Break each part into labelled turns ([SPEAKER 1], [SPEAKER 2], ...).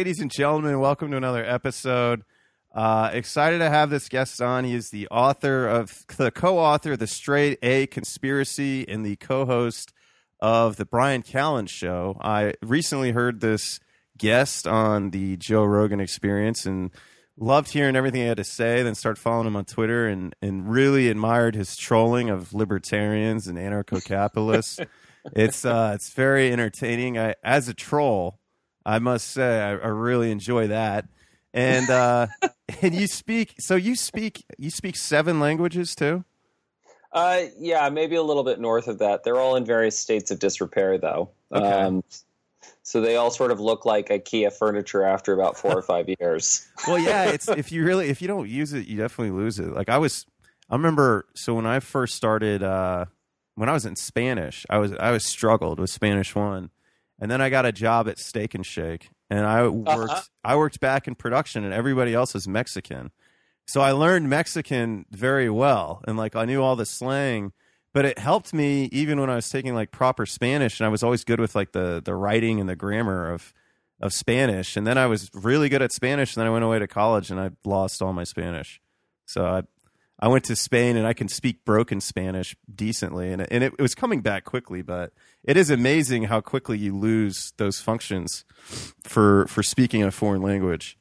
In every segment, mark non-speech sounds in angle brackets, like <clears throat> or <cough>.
[SPEAKER 1] ladies and gentlemen, welcome to another episode. Uh, excited to have this guest on. He is the author of the co-author of the Straight A Conspiracy and the co-host of the Brian Callen Show. I recently heard this guest on the Joe Rogan Experience and loved hearing everything he had to say. Then started following him on Twitter and and really admired his trolling of libertarians and anarcho-capitalists. <laughs> it's uh, it's very entertaining. I, as a troll, I must say I, I really enjoy that and uh, <laughs> and you speak. So you speak you speak seven languages too.
[SPEAKER 2] Uh, yeah, maybe a little bit north of that. They're all in various states of disrepair, though.
[SPEAKER 1] Okay.
[SPEAKER 2] Um, so they all sort of look like IKEA furniture after about four or five years. <laughs>
[SPEAKER 1] Well, yeah, it's if you really if you don't use it, you definitely lose it. Like I was, I remember. So when I first started, uh, when I was in Spanish, I was I was struggled with Spanish one, and then I got a job at Steak and Shake, and I worked
[SPEAKER 2] Uh-huh.
[SPEAKER 1] I worked back in production, and everybody else was Mexican. So I learned Mexican very well, and like I knew all the slang. But it helped me even when I was taking like proper Spanish, and I was always good with like the the writing and the grammar of of Spanish. And then I was really good at Spanish, and then I went away to college, and I lost all my Spanish. So I I went to Spain, and I can speak broken Spanish decently, and and it, it was coming back quickly. But it is amazing how quickly you lose those functions for for speaking a foreign language.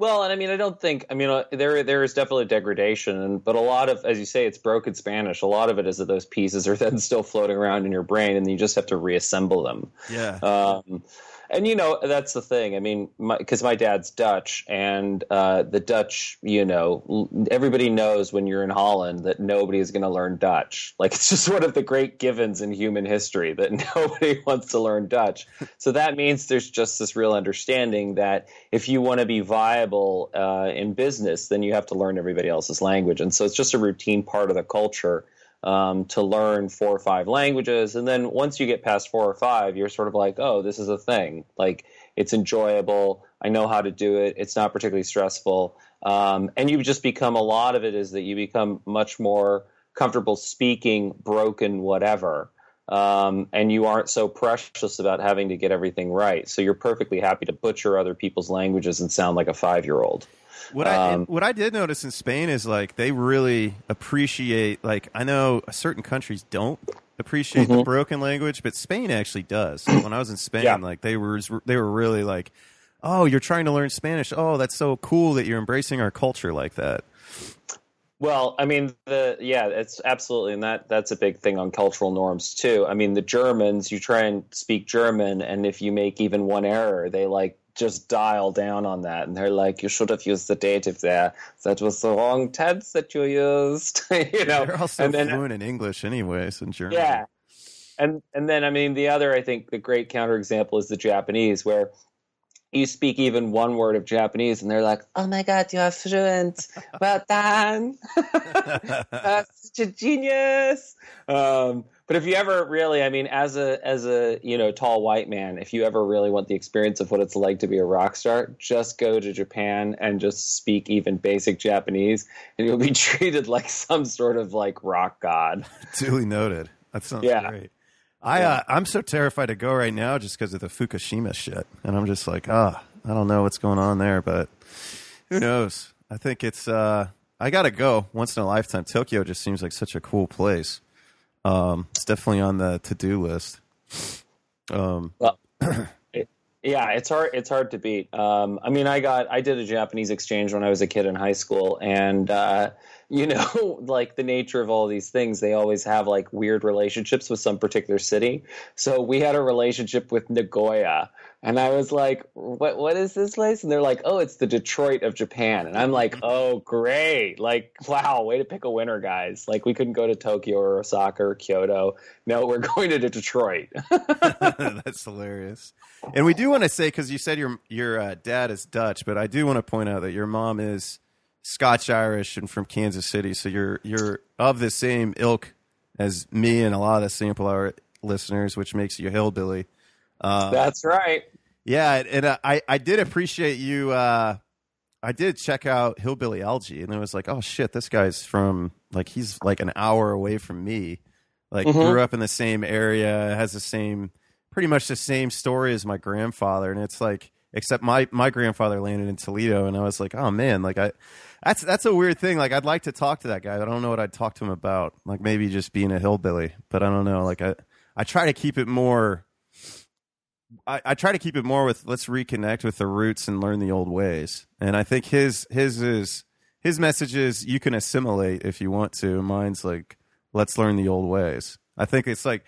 [SPEAKER 2] Well, and I mean, I don't think. I mean, uh, there there is definitely degradation, and but a lot of, as you say, it's broken Spanish. A lot of it is that those pieces are then still floating around in your brain, and you just have to reassemble them.
[SPEAKER 1] Yeah.
[SPEAKER 2] Um, and you know that's the thing. I mean, because my, dad's Dutch, and uh, the Dutch, you know, everybody knows when you're in Holland that nobody is going to learn Dutch. Like <laughs> it's just one of the great givens in human history that <laughs> nobody wants to learn Dutch. so that means there's just this real understanding that if you want to be viable uh, in business, then you have to learn everybody else's language, and so it's just a routine part of the culture um, to learn four or five languages. And then once you get past four or five, you're sort of like, oh, this is a thing. Like it's enjoyable. I know how to do it. It's not particularly stressful. Um, and you just become a lot of it is that you become much more comfortable speaking broken whatever. Um, and you aren't so precious about having to get everything right. So you're perfectly happy to butcher other people's languages and sound like a five year old.
[SPEAKER 1] What I
[SPEAKER 2] Um,
[SPEAKER 1] what I did notice in Spain is like they really appreciate like I know certain countries don't appreciate the
[SPEAKER 2] Mhm.
[SPEAKER 1] broken language, but Spain actually does. <clears throat> when I was in Spain,
[SPEAKER 2] Yeah.
[SPEAKER 1] like they were they were really like, "Oh, you're trying to learn Spanish. Oh, that's so cool that you're embracing our culture like that."
[SPEAKER 2] Well, I mean, the yeah, it's absolutely, and that that's a big thing on cultural norms too. I mean, the Germans, you try and speak German, and if you make even one error, they like just dial down on that, and they're like, "You should have used the dative there. That was the wrong tense that you used." <laughs> you know,
[SPEAKER 1] They're also
[SPEAKER 2] and then
[SPEAKER 1] fluent in English, anyways, in German.
[SPEAKER 2] yeah. And and then I mean the other I think the great counterexample is the Japanese where you speak even one word of Japanese and they're like, "Oh my god, you are fluent. Well done. <laughs> That's such a genius." Um, but if you ever really, I mean, as a as a you know tall white man, if you ever really want the experience of what it's like to be a rock star, just go to Japan and just speak even basic Japanese, and you'll be <laughs> treated like some sort of like rock god.
[SPEAKER 1] Duly noted. That sounds
[SPEAKER 2] Yeah.
[SPEAKER 1] great. I uh, I'm so terrified to go right now just because of the Fukushima shit, and I'm just like, ah, I don't know what's going on there, but who knows? I think it's uh, I gotta go once in a lifetime. Tokyo just seems like such a cool place. Um, it's definitely on the to do list. Um,
[SPEAKER 2] Well, <clears throat> yeah, it's hard. It's hard to beat. Um, I mean, I got I did a Japanese exchange when I was a kid in high school, and uh, you know, <laughs> like the nature of all these things, they always have like weird relationships with some particular city. So we had a relationship with Nagoya, and I was like, "What? What is this place?" And they're like, "Oh, it's the Detroit of Japan." And I'm like, "Oh, great! Like, wow, way to pick a winner, guys! Like, we couldn't go to Tokyo or Osaka or Kyoto. No, we're <laughs> going to Detroit." <laughs> <laughs>
[SPEAKER 1] That's hilarious. And we do want to say because you said your your uh, dad is Dutch, but I do want to point out that your mom is Scotch Irish and from Kansas City, so you're you're of the same ilk as me and a lot of the sample hour listeners, which makes you a hillbilly. Uh,
[SPEAKER 2] That's right.
[SPEAKER 1] Yeah, and uh, I I did appreciate you. Uh, I did check out Hillbilly Elegy, and it was like, oh shit, this guy's from like he's like an hour away from me. Like
[SPEAKER 2] Mhm.
[SPEAKER 1] grew up in the same area, has the same, pretty much the same story as my grandfather, and it's like except my my grandfather landed in Toledo, and I was like, oh man, like I. That's that's a weird thing. Like I'd like to talk to that guy. I don't know what I'd talk to him about. Like maybe just being a hillbilly, but I don't know. Like I I try to keep it more I, I, try to keep it more with let's reconnect with the roots and learn the old ways. And I think his his is his message is you can assimilate if you want to. Mine's like let's learn the old ways. I think it's like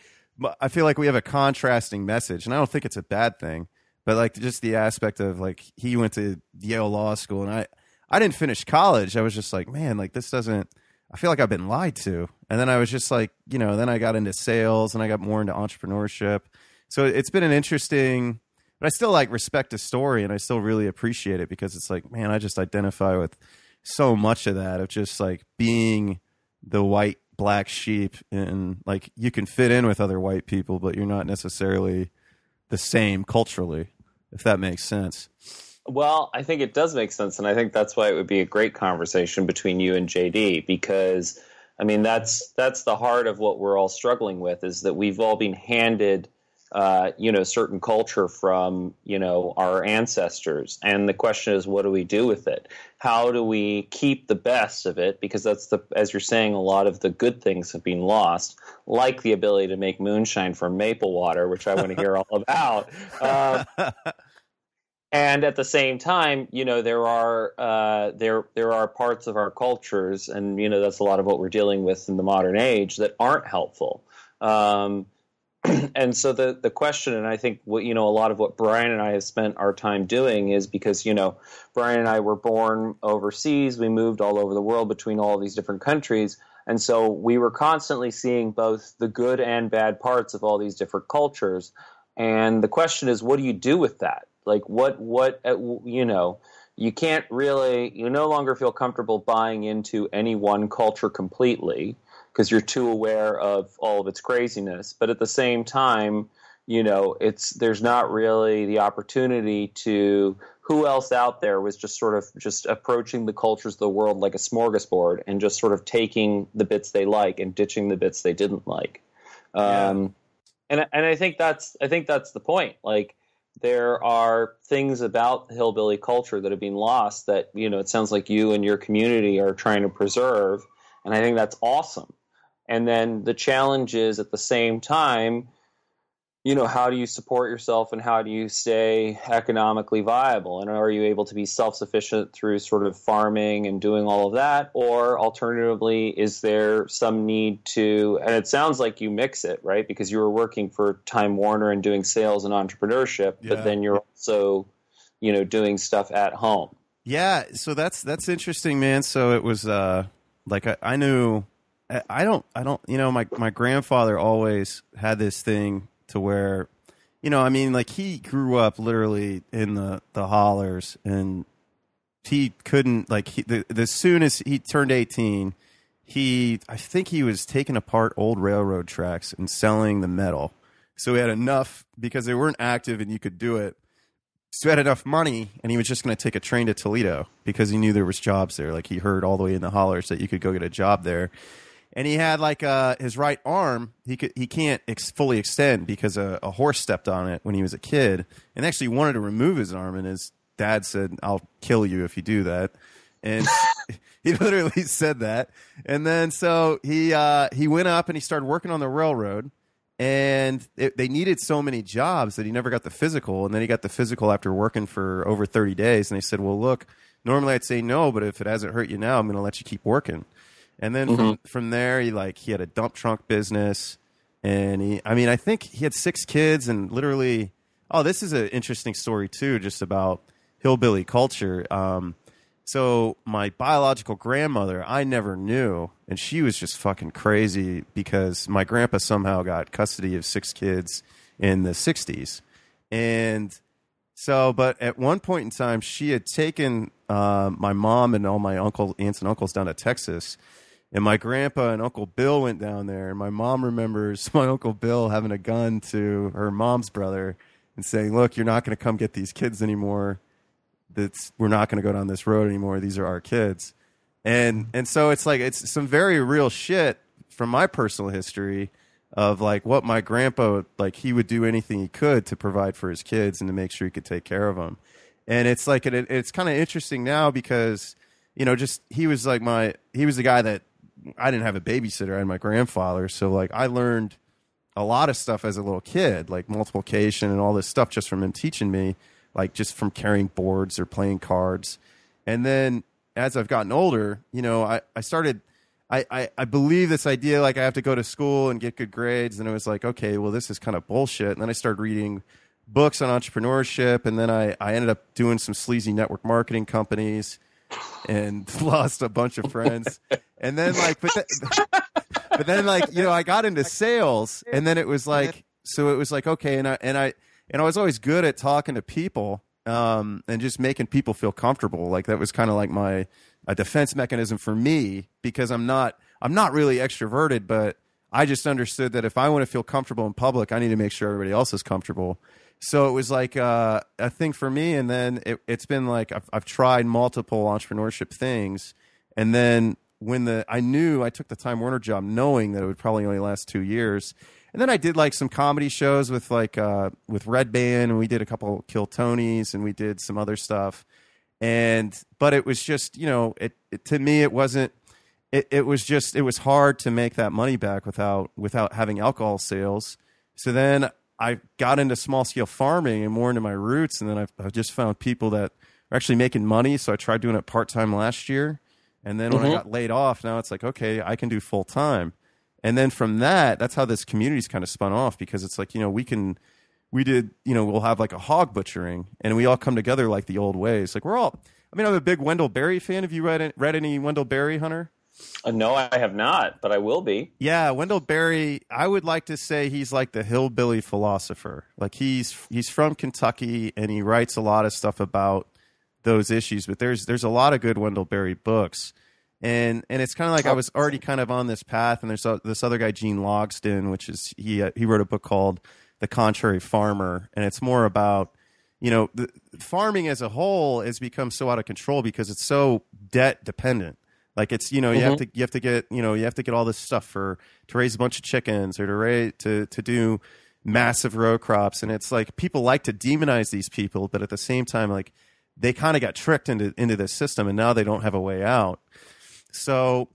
[SPEAKER 1] I feel like we have a contrasting message, and I don't think it's a bad thing. But like just the aspect of like he went to Yale Law School, and I I didn't finish college. I was just like, man, like this doesn't. I feel like I've been lied to. And then I was just like, you know, then I got into sales and I got more into entrepreneurship so it's been an interesting but I still like respect the story and I still really appreciate it because it's like, man, I just identify with so much of that of just like being the white black sheep and like you can fit in with other white people, but you're not necessarily the same culturally, if that makes sense.
[SPEAKER 2] Well, I think it does make sense, and I think that's why it would be a great conversation between you and JD because I mean that's that's the heart of what we're all struggling with is that we've all been handed uh, you know, certain culture from, you know, our ancestors. And the question is, what do we do with it? How do we keep the best of it? Because that's the, as you're saying, a lot of the good things have been lost, like the ability to make moonshine from maple water, which I want to hear all about. <laughs> Um, and at the same time, you know, there are uh, there there are parts of our cultures, and you know, that's a lot of what we're dealing with in the modern age that aren't helpful. Um, <clears throat> and so the the question, and I think what you know, a lot of what Brian and I have spent our time doing is because you know, Brian and I were born overseas. We moved all over the world between all these different countries, and so we were constantly seeing both the good and bad parts of all these different cultures. And the question is, what do you do with that? Like, what what uh, you know? You can't really. You no longer feel comfortable buying into any one culture completely because you're too aware of all of its craziness. But at the same time, you know, it's there's not really the opportunity to who else out there was just sort of just approaching the cultures of the world like a smorgasbord and just sort of taking the bits they like and ditching the bits they didn't like. Um, and and I think that's I think that's the point. Like there are things about hillbilly culture that have been lost that you know it sounds like you and your community are trying to preserve, and I think that's awesome. And then the challenge is at the same time, you know, how do you support yourself and how do you stay economically viable? And are you able to be self sufficient through sort of farming and doing all of that? Or alternatively, is there some need to, and it sounds like you mix it, right? Because you were working for Time Warner and doing sales and entrepreneurship, yeah. but then you're also, you know, doing stuff at home.
[SPEAKER 1] Yeah. So that's, that's interesting, man. So it was, uh, like I, I knew I don't, I don't, you know, my, my grandfather always had this thing to where, you know, I mean, like he grew up literally in the, the hollers and he couldn't, like, he, the, as soon as he turned 18, he, I think he was taking apart old railroad tracks and selling the metal. So he had enough because they weren't active and you could do it. So he had enough money and he was just going to take a train to Toledo because he knew there was jobs there. Like he heard all the way in the hollers that you could go get a job there and he had like uh, his right arm he could he can't ex- fully extend because a, a, horse stepped on it when he was a kid and actually wanted to remove his arm and his dad said i'll kill you if you do that. And <laughs> he literally <laughs> said that. And then so he uh, he went up and he started working on the railroad and it, they needed so many jobs that he never got the physical. And then he got the physical after working for over 30 days. And they said well look normally i'd say no but if it hasn't hurt you now i'm going to let you keep working and then mm-hmm. from, from there, he like he had a dump trunk business, and he, I mean, I think he had six kids, and literally, oh, this is an interesting story too, just about hillbilly culture. Um, so my biological grandmother, I never knew, and she was just fucking crazy because my grandpa somehow got custody of six kids in the '60s, and so, but at one point in time, she had taken uh, my mom and all my uncle, aunts and uncles down to Texas and my grandpa and Uncle Bill went down there. And my mom remembers <laughs> my Uncle Bill having a gun to her mom's brother and saying, Look, you're not going to come get these kids anymore. That's, we're not going to go down this road anymore. These are our kids. And, and so it's like, it's some very real shit from my personal history of like what my grandpa like he would do anything he could to provide for his kids and to make sure he could take care of them. And it's like it, it's kind of interesting now because you know just he was like my he was the guy that I didn't have a babysitter. I had my grandfather, so like I learned a lot of stuff as a little kid, like multiplication and all this stuff just from him teaching me, like just from carrying boards or playing cards. And then as I've gotten older, you know, I, I started I, I, I believe this idea like I have to go to school and get good grades. And it was like, okay, well, this is kind of bullshit. And then I started reading books on entrepreneurship. And then I, I ended up doing some sleazy network marketing companies and <laughs> lost a bunch of friends. And then like, but, th- <laughs> but then like, you know, I got into sales and then it was like, so it was like, okay. And I, and I, and I was always good at talking to people um, and just making people feel comfortable. Like that was kind of like my, a defense mechanism for me because I'm not I'm not really extroverted, but I just understood that if I want to feel comfortable in public, I need to make sure everybody else is comfortable. So it was like uh, a thing for me, and then it, has been like I've, I've tried multiple entrepreneurship things, and then when the I knew I took the Time Warner job, knowing that it would probably only last two years, and then I did like some comedy shows with like uh, with Red Band, and we did a couple Kill Tonys, and we did some other stuff. And but it was just you know it, it to me it wasn't it, it was just it was hard to make that money back without without having alcohol sales. So then i got into small scale farming and more into my roots and then I've, I've, just found people that are actually making money. So i tried doing it part-time last year and then when mm-hmm. i got laid off now it's like okay i can do full-time and then from that that's how this community's kind of spun off because it's like you know we can we did, you know, we'll have like a hog butchering, and we all come together like the old ways. Like we're all. I mean, I'm a big Wendell Berry fan. Have you read read any Wendell Berry, Hunter?
[SPEAKER 2] Uh, no, I have not, but I will be.
[SPEAKER 1] Yeah, Wendell Berry. I would like to say he's like the hillbilly philosopher. Like he's he's from Kentucky, and he writes a lot of stuff about those issues. But there's there's a lot of good Wendell Berry books, and and it's kind of like I was already kind of on this path. And there's a, this other guy, Gene Logsdon, which is he uh, he wrote a book called the contrary farmer, and it's more about you know the, farming as a whole has become so out of control because it's so debt dependent. Like it's you know you mm-hmm. have to you have to get you know you have to get all this stuff for to raise a bunch of chickens or to raise to to do massive row crops, and it's like people like to demonize these people, but at the same time like they kind of got tricked into into this system, and now they don't have a way out. So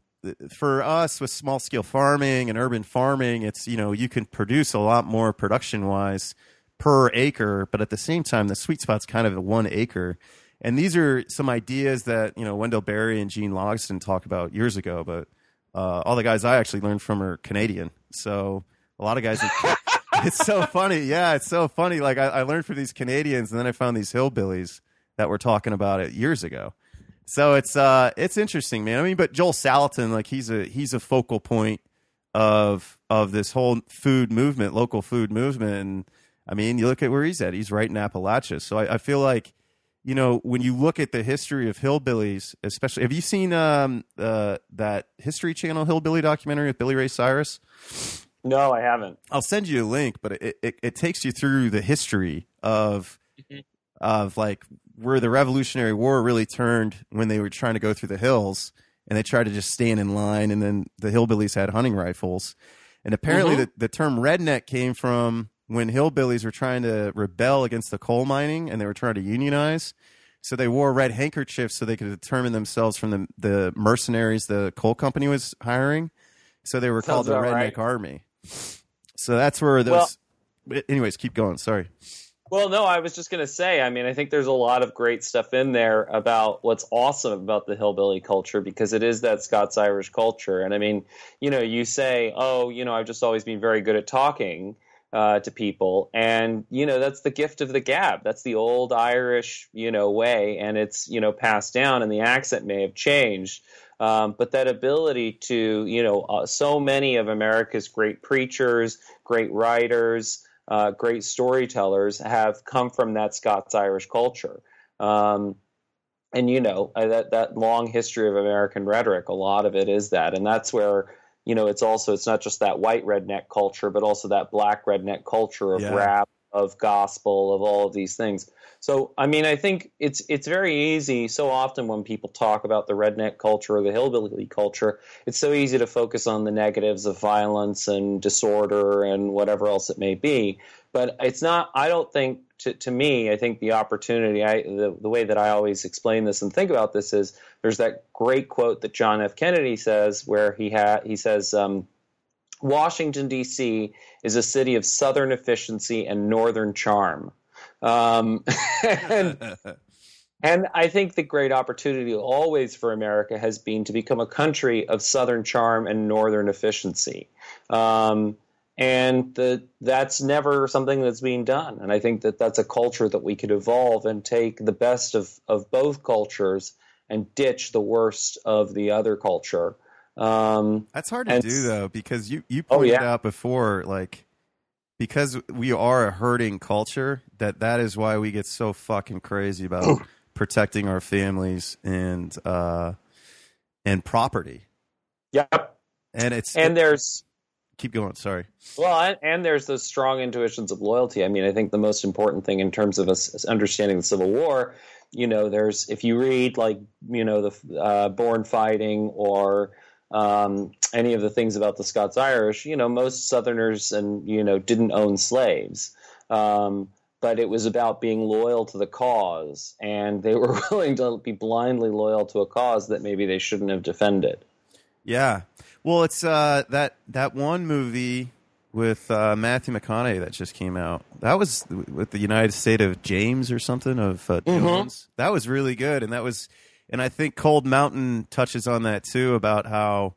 [SPEAKER 1] for us with small scale farming and urban farming, it's you know you can produce a lot more production wise per acre, but at the same time the sweet spot's kind of the one acre. And these are some ideas that you know Wendell Berry and Gene Logsdon talk about years ago, but uh, all the guys I actually learned from are Canadian. So a lot of guys. <laughs> it's so funny, yeah, it's so funny. Like I, I learned from these Canadians, and then I found these hillbillies that were talking about it years ago. So it's uh it's interesting, man. I mean, but Joel Salatin, like he's a he's a focal point of of this whole food movement, local food movement. And I mean, you look at where he's at; he's right in Appalachia. So I, I feel like, you know, when you look at the history of hillbillies, especially, have you seen um uh, that History Channel hillbilly documentary with Billy Ray Cyrus?
[SPEAKER 2] No, I haven't.
[SPEAKER 1] I'll send you a link, but it it, it takes you through the history of mm-hmm. of like where the Revolutionary War really turned when they were trying to go through the hills and they tried to just stand in line and then the hillbillies had hunting rifles. And apparently mm-hmm. the, the term redneck came from when hillbillies were trying to rebel against the coal mining and they were trying to unionize. So they wore red handkerchiefs so they could determine themselves from the, the mercenaries the coal company was hiring. So they were Sounds called the Redneck right. Army. So that's where those. Well, anyways, keep going. Sorry.
[SPEAKER 2] Well, no, I was just going to say, I mean, I think there's a lot of great stuff in there about what's awesome about the hillbilly culture because it is that Scots Irish culture. And I mean, you know, you say, oh, you know, I've just always been very good at talking uh, to people. And, you know, that's the gift of the gab. That's the old Irish, you know, way. And it's, you know, passed down and the accent may have changed. Um, but that ability to, you know, uh, so many of America's great preachers, great writers, uh, great storytellers have come from that Scots Irish culture. Um, and you know uh, that that long history of American rhetoric, a lot of it is that, and that's where you know it's also it's not just that white redneck culture, but also that black redneck culture of yeah. rap, of gospel, of all of these things. So, I mean, I think it's it's very easy. So often when people talk about the redneck culture or the hillbilly culture, it's so easy to focus on the negatives of violence and disorder and whatever else it may be. But it's not. I don't think. To, to me, I think the opportunity. I the, the way that I always explain this and think about this is there's that great quote that John F. Kennedy says where he had he says. Um, Washington, D.C. is a city of southern efficiency and northern charm. Um, <laughs> and, and, I think the great opportunity always for America has been to become a country of southern charm and northern efficiency. Um, and the, that's never something that's being done. And I think that that's a culture that we could evolve and take the best of, of both cultures and ditch the worst of the other culture. Um,
[SPEAKER 1] that's hard to do though, because you, you pointed oh, yeah. out before, like, because we are a hurting culture that that is why we get so fucking crazy about <clears throat> protecting our families and uh and property.
[SPEAKER 2] Yep.
[SPEAKER 1] And it's
[SPEAKER 2] and there's
[SPEAKER 1] keep going. Sorry.
[SPEAKER 2] Well and there's those strong intuitions of loyalty. I mean i think the most important thing in terms of us understanding the civil war you know there's if you read like you know the uh, born fighting or um, any of the things about the Scots Irish, you know, most Southerners and you know didn't own slaves, um, but it was about being loyal to the cause, and they were <laughs> willing to be blindly loyal to a cause that maybe they shouldn't have defended.
[SPEAKER 1] Yeah, well, it's uh, that that one movie with uh, Matthew McConaughey that just came out. That was with the United State of James or something of uh, mm-hmm. Jones. That was really good, and that was and I think Cold Mountain touches on that too about how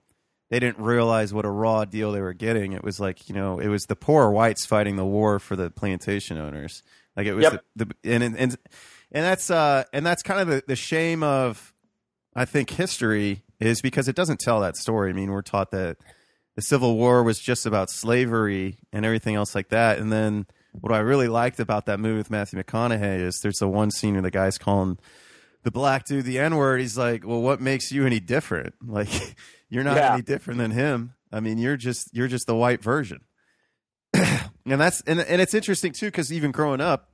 [SPEAKER 1] they didn't realize what a raw deal they were getting. It was like you know, it was the poor whites fighting the war for the plantation owners. Like it was yep. the, the, and and and that's uh and that's kind of the, the shame of I think history is because it doesn't tell that story. I mean, we're taught that the Civil War was just about slavery and everything else like that, and then what I really liked about that movie with Matthew McConaughey is there's the one scene where the guy's calling the black dude the N word, he's like, well, what makes you any different? <laughs> Like, you're not yeah. any different than him. I mean, you're just you're just the white version. <clears throat> and that's and and it's interesting too because even growing up,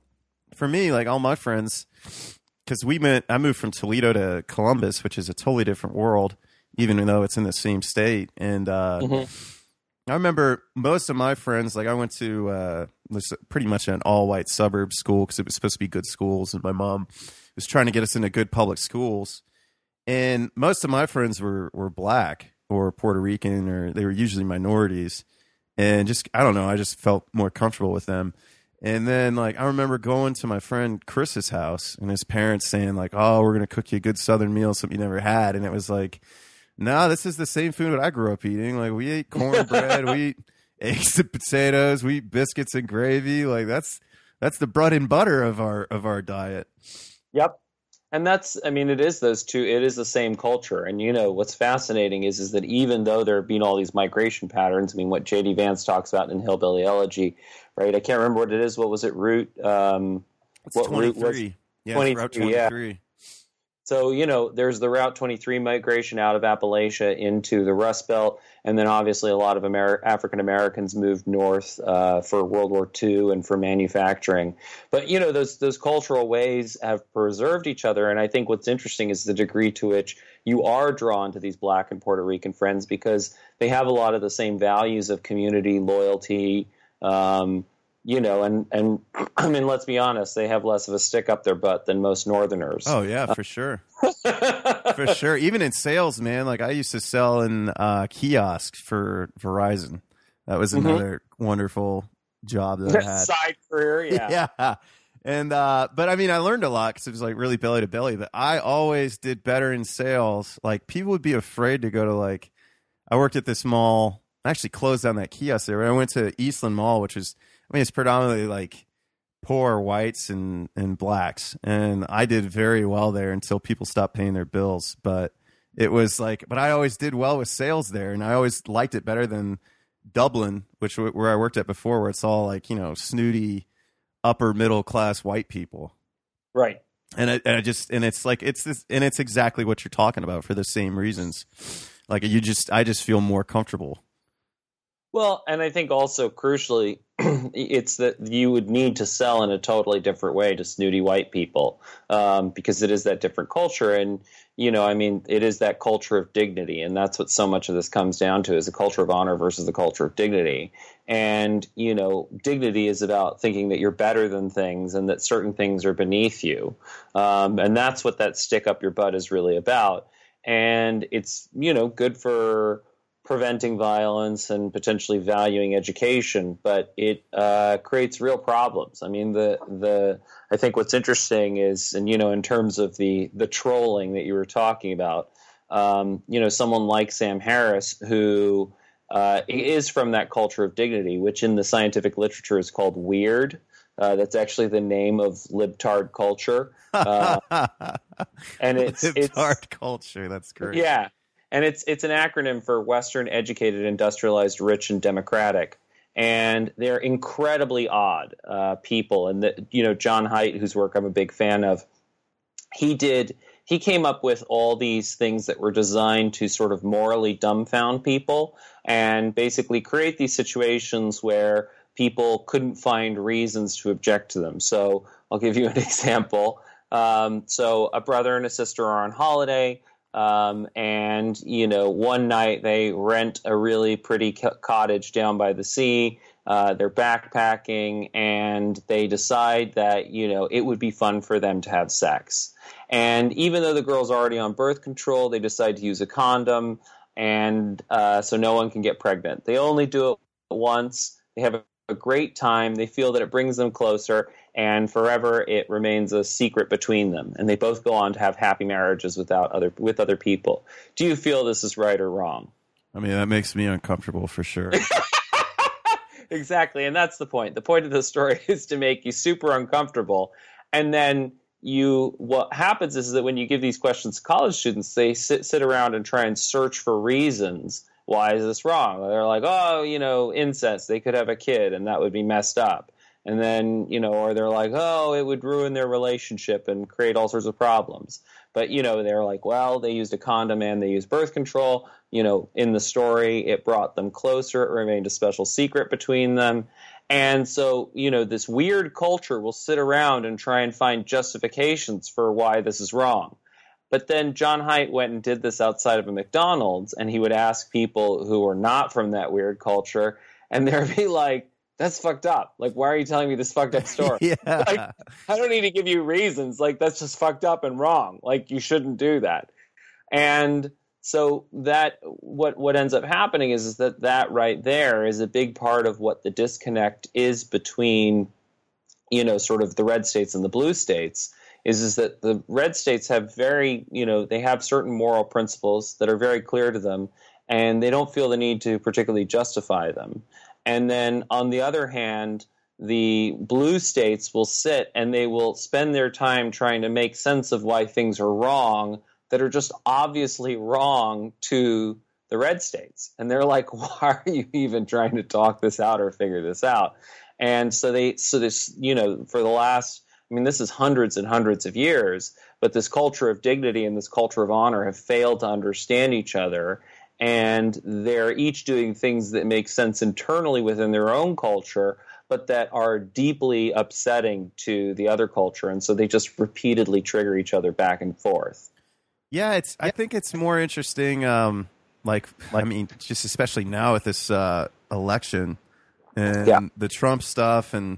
[SPEAKER 1] for me, like all my friends, because we met, I moved from Toledo to Columbus, which is a totally different world, even though it's in the same state. And uh, mm-hmm. I remember most of my friends, like I went to uh, pretty much an all white suburb school because it was supposed to be good schools, and my mom was trying to get us into good public schools. And most of my friends were, were black or Puerto Rican, or they were usually minorities. And just, I don't know, I just felt more comfortable with them. And then, like, I remember going to my friend Chris's house and his parents saying, like, oh, we're going to cook you a good Southern meal, something you never had. And it was like, no, nah, this is the same food that I grew up eating. Like, we ate cornbread, we <laughs> eat eggs and potatoes, we eat biscuits and gravy. Like, that's, that's the bread and butter of our, of our diet.
[SPEAKER 2] Yep. And that's, I mean, it is those two. It is the same culture, and you know what's fascinating is is that even though there have been all these migration patterns, I mean, what J.D. Vance talks about in Hillbilly Elegy, right? I can't remember what it is. What was it? Route. Um,
[SPEAKER 1] what 23. route was? Yeah, 23, Route 23. Yeah.
[SPEAKER 2] So, you know, there's the Route 23 migration out of Appalachia into the Rust Belt. And then obviously a lot of Amer- African Americans moved north uh, for World War II and for manufacturing. But, you know, those, those cultural ways have preserved each other. And I think what's interesting is the degree to which you are drawn to these black and Puerto Rican friends because they have a lot of the same values of community, loyalty, um, you know, and and <clears throat> I mean, let's be honest, they have less of a stick up their butt than most Northerners.
[SPEAKER 1] Oh yeah, for sure, for sure. Even in sales, man, like I used to sell in uh, kiosks for Verizon. That was mm-hmm. another mm-hmm. wonderful job that I had. <laughs>
[SPEAKER 2] Side career, yeah, <laughs>
[SPEAKER 1] yeah. And uh, but I mean, I learned a lot because it was like really belly to belly. But I always did better in sales. Like people would be afraid to go to like. I worked at this mall. I actually closed down that kiosk there. I went to Eastland Mall, which is I mean, it's predominantly like poor whites and, and blacks. And I did very well there until people stopped paying their bills. But it was like, but I always did well with sales there. And I always liked it better than Dublin, which where I worked at before, where it's all like, you know, snooty upper middle class white people.
[SPEAKER 2] Right.
[SPEAKER 1] And I, and I just, and it's like, it's this, and it's exactly what you're talking about for the same reasons. Like you just, I just feel more comfortable
[SPEAKER 2] Well, and I think also crucially, <clears throat> it's that you would need to sell in a totally different way to snooty white people um, because it is that different culture. And, you know, I mean, it is that culture of dignity. And that's what so much of this comes down to is a culture of honor versus the culture of dignity. And, you know, dignity is about thinking that you're better than things and that certain things are beneath you. Um, and that's what that stick up your butt is really about. And it's, you know, good for preventing violence and potentially valuing education, but it uh, creates real problems. I mean, the the I think what's interesting is, and you know, in terms of the the trolling that you were talking about, um, you know, someone like Sam Harris who uh, is from that culture of dignity, which in the scientific literature is called weird. Uh, that's actually the name of libtard culture, <laughs> uh, and it's
[SPEAKER 1] libtard
[SPEAKER 2] it's,
[SPEAKER 1] culture. That's great.
[SPEAKER 2] Yeah, and it's it's an acronym for Western Educated, Industrialized, Rich, and Democratic. And they're incredibly odd uh, people. And the, you know, John Haidt, whose work I'm a big fan of, he did he came up with all these things that were designed to sort of morally dumbfound people and basically create these situations where people couldn't find reasons to object to them. So I'll give you an <laughs> example. Um, so a brother and a sister are on holiday. Um, and you know, one night they rent a really pretty cottage down by the sea. Uh, they're backpacking, and they decide that you know it would be fun for them to have sex. And even though the girl's already on birth control, they decide to use a condom, and uh, so no one can get pregnant. They only do it once. They have a great time. They feel that it brings them closer, and forever it remains a secret between them. And they both go on to have happy marriages without other with other people. Do you feel this is right or wrong?
[SPEAKER 1] I mean, that makes me uncomfortable for sure. <laughs> <laughs>
[SPEAKER 2] exactly, and that's the point. The point of the story <laughs> is to make you super uncomfortable, and then you what happens is that when you give these questions to college students, they sit sit around and try and search for reasons why is this wrong? They're like, oh, you know, incest. They could have a kid, and that would be messed up and then you know or they're like oh it would ruin their relationship and create all sorts of problems. But you know they're like well they used a condom and they used birth control. You know in the story it brought them closer. It remained a special secret between them. And so you know this weird culture will sit around and try and find justifications for why this is wrong. But then John Haidt went and did this outside of a McDonald's, and he would ask people who were not from that weird culture, and <laughs> they'd be like, that's fucked up. Like, why are you telling me this fucked up <laughs> story?
[SPEAKER 1] yeah.
[SPEAKER 2] Like, I don't need to give you reasons. Like, that's just fucked up and wrong. Like, you shouldn't do that. And so that what what ends up happening is, is that that right there is a big part of what the disconnect is between, you know, sort of the red states and the blue states. Is is that the red states have very, you know, they have certain moral principles that are very clear to them, and they don't feel the need to particularly justify them. And then on the other hand, the blue states will sit and they will spend their time trying to make sense of why things are wrong that are just obviously wrong to the red states. And they're like, <laughs> why are you even trying to talk this out or figure this out? And so they, so this, you know, for the last, I mean, this is hundreds and hundreds of years, but this culture of dignity and this culture of honor have failed to understand each other and they're each doing things that make sense internally within their own culture but that are deeply upsetting to the other culture. And so they just repeatedly trigger each other back and forth.
[SPEAKER 1] Yeah it's i think it's more interesting um like i mean just especially now with this uh election and yeah. the trump stuff. And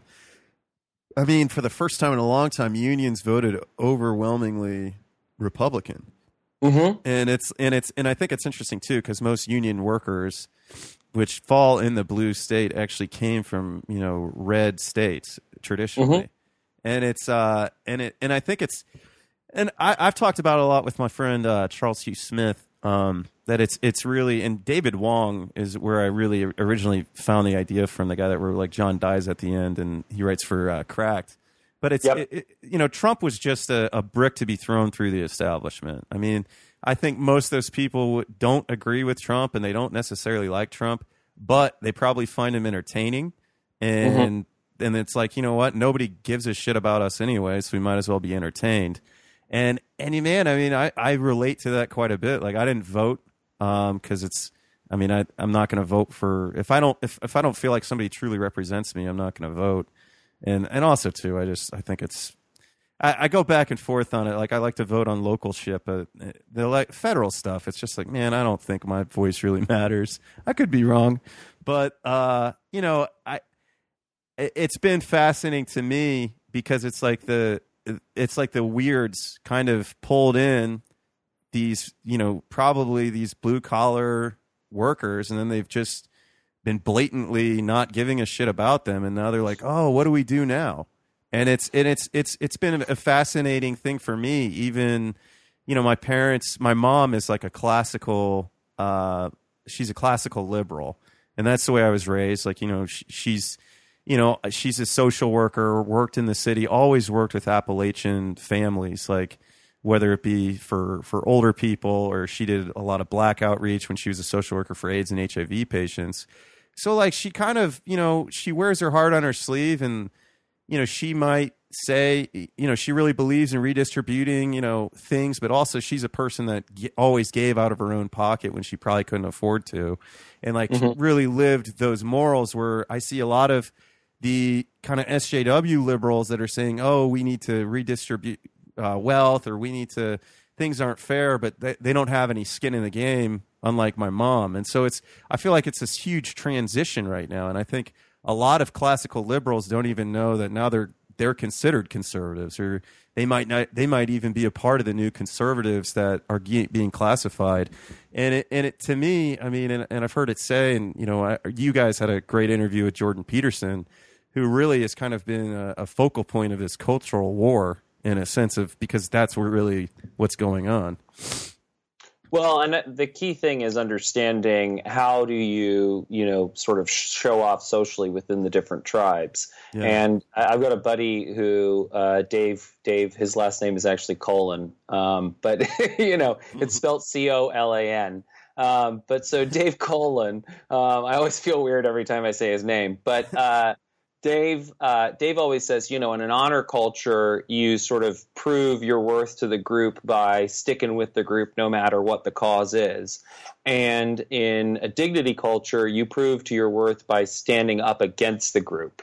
[SPEAKER 1] i mean for the first time in a long time unions voted overwhelmingly republican
[SPEAKER 2] Mm-hmm.
[SPEAKER 1] And it's and it's and I think it's interesting too because most union workers, which fall in the blue state, actually came from you know red states traditionally, mm-hmm. and it's uh and it and I think it's and I, I've talked about it a lot with my friend uh, Charles Hugh Smith. Um, that it's it's really and David Wong is where I really originally found the idea from the guy that wrote like John dies at the end and he writes for uh, Cracked but it's yep. it, it, you know Trump was just a, a, brick to be thrown through the establishment. I mean, I think most of those people don't agree with Trump and they don't necessarily like Trump, but they probably find him entertaining. And mm-hmm. and it's like you know what, nobody gives a shit about us anyway, so we might as well be entertained. And any man, I mean, I I relate to that quite a bit. Like I didn't vote because um, it's I mean, I, I'm not going to vote for if I don't if, if I don't feel like somebody truly represents me, I'm not going to vote. And and also too, I just I think it's I, I, go back and forth on it. Like I like to vote on local shit, but the like federal stuff, it's just like, man, I don't think my voice really <laughs> matters. I could be wrong, but uh, you know, I it's been fascinating to me because it's like the it's like the weirds kind of pulled in these, you know, probably these blue collar workers, and then they've just been blatantly not giving a shit about them, and now they're like, oh, what do we do now? And it's and it's it's it's been a fascinating thing for me. Even, you know, my parents, my mom is like a classical, uh, she's a classical liberal, and that's the way I was raised. Like, you know, she, she's you know, she's a social worker, worked in the city, always worked with Appalachian families, like whether it be for for older people or she did a lot of black outreach when she was a social worker for AIDS and HIV patients. So like she kind of, you know, she wears her heart on her sleeve and you know, she might say, you know, she really believes in redistributing, you know, things, but also she's a person that g- always gave out of her own pocket when she probably couldn't afford to. And like mm-hmm. really lived those morals where I see a lot of the kind of SJW liberals that are saying, "Oh, we need to redistribute uh, wealth or we need to things aren't fair but they, they don't have any skin in the game unlike my mom. And so it's i feel like it's this huge transition right now. And i think a lot of classical liberals don't even know that now they're they're considered conservatives or they might not they might even be a part of the new conservatives that are being classified. And it and it to me i mean and, and i've heard it say and you know I, you guys had a great interview with jordan peterson who really has kind of been a, a focal point of this cultural war in a sense of because that's really what's going on.
[SPEAKER 2] Well, and the key thing is understanding how do you, you know, sort of show off socially within the different tribes. Yeah. And I've got a buddy who, uh, Dave, Dave, his last name is actually Colon, um, but <laughs> you know, it's <laughs> spelled C O L A N. Um, but so Dave Colon, um, I always feel weird every time I say his name, but uh, Dave, uh, Dave always says, you know, in an honor culture, you sort of prove your worth to the group by sticking with the group no matter what the cause is. And in a dignity culture, you prove to your worth by standing up against the group.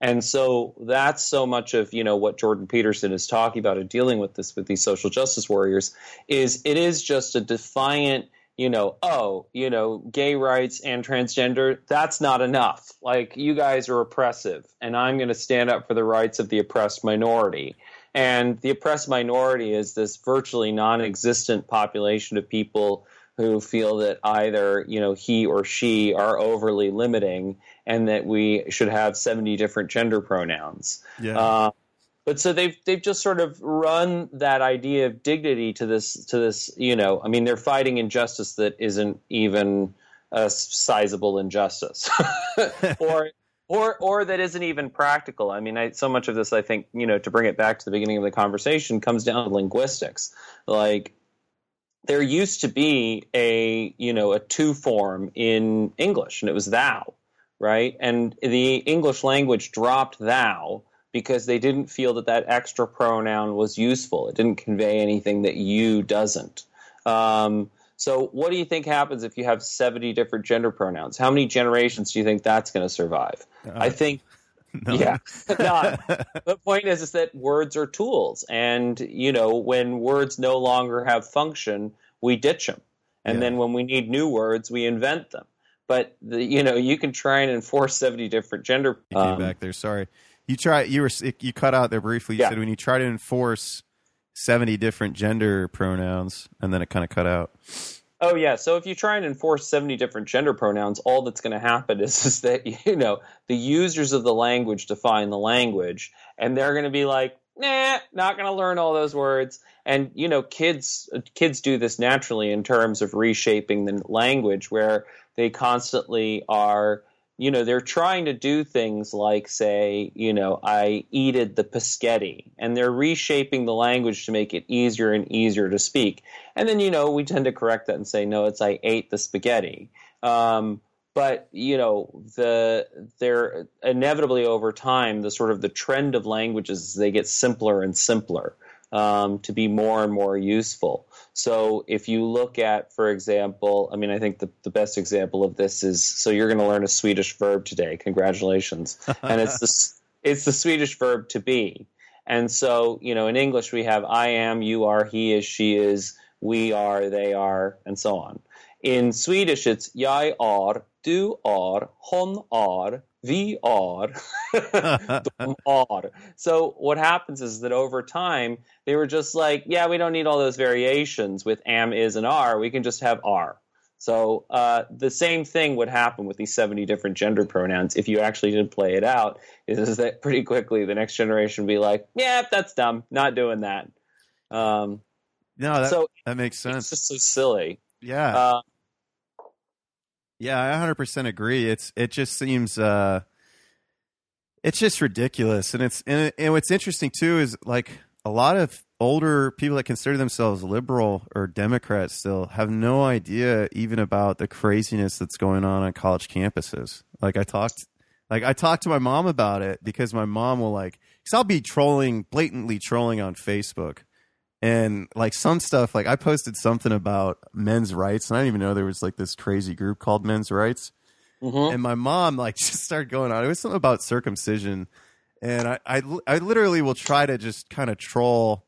[SPEAKER 2] And so that's so much of, you know, what Jordan Peterson is talking about and dealing with this with these social justice warriors is it is just a defiant – you know, oh, you know, gay rights and transgender, that's not enough. Like, you guys are oppressive, and I'm going to stand up for the rights of the oppressed minority. And the oppressed minority is this virtually non existent population of people who feel that either, you know, he or she are overly limiting and that we should have 70 different gender pronouns. Yeah. Uh, but so they've they've just sort of run that idea of dignity to this to this you know I mean they're fighting injustice that isn't even a sizable injustice <laughs> or or or that isn't even practical. I mean, I, so much of this, I think, you know, to bring it back to the beginning of the conversation, comes down to linguistics. Like, there used to be a you know a two form in English, and it was thou, right? And the English language dropped thou because they didn't feel that that extra pronoun was useful. It didn't convey anything that you doesn't. Um, so, what do you think happens if you have 70 different gender pronouns? How many generations do you think that's going to survive? Uh, I think, <laughs> none. yeah, <laughs> not. <laughs> the point is, is that words are tools. And, you know, when words no longer have function, we ditch them. And yeah. then when we need new words, we invent them. But, the, you know, you can try and enforce 70 different gender.
[SPEAKER 1] Um, back there. Sorry. You try. You were. You cut out there briefly. You yeah. said when you try to enforce seventy different gender pronouns, and then it kind of cut out.
[SPEAKER 2] Oh yeah. So if you try and enforce seventy different gender pronouns, all that's going to happen <laughs> is, is that you know the users of the language define the language, and they're going to be like, nah, not going to learn all those words. And you know, kids uh, kids do this naturally in terms of reshaping the language, where they constantly are you know, they're trying to do things like say, you know, I eated the pescetti, and they're reshaping the language to make it easier and easier to speak. And then, you know, we tend to correct that and say, no, it's I ate the spaghetti. Um, but you know, the they're inevitably over time the sort of the trend of languages they get simpler and simpler. Um, to be more and more useful. So if you look at, for example, I mean, I think the, the best example of this is so you're going to learn a Swedish verb today. Congratulations. <laughs> and it's the, it's the Swedish verb to be. And so, you know, in English we have I am, you are, he is, she is, we are, they are, and so on. In Swedish, it's jag är, du är, hon är, är, de är. So what happens is that over time, they were just like, yeah, we don't need all those variations with am, is, and are. We can just have are. So uh, the same thing would happen with these 70 different gender pronouns if you actually did play it out, is, is that pretty quickly the next generation would be like, yeah, that's dumb, not doing that. Um,
[SPEAKER 1] no, that,
[SPEAKER 2] so
[SPEAKER 1] that makes sense.
[SPEAKER 2] It's just so silly.
[SPEAKER 1] Yeah.
[SPEAKER 2] Uh,
[SPEAKER 1] yeah, I 100% agree. It's it just seems uh it's just ridiculous and it's and, and what's interesting too is like a lot of older people that consider themselves liberal or democrats still have no idea even about the craziness that's going on on college campuses. Like I talked like I talked to my mom about it because my mom will like cuz I'll be trolling blatantly trolling on Facebook and like some stuff like i posted something about men's rights and i didn't even know there was like this crazy group called men's rights.
[SPEAKER 2] Mhm.
[SPEAKER 1] and my mom like <laughs> just started going on. It was something about circumcision. And i i, I literally will try to just kind of troll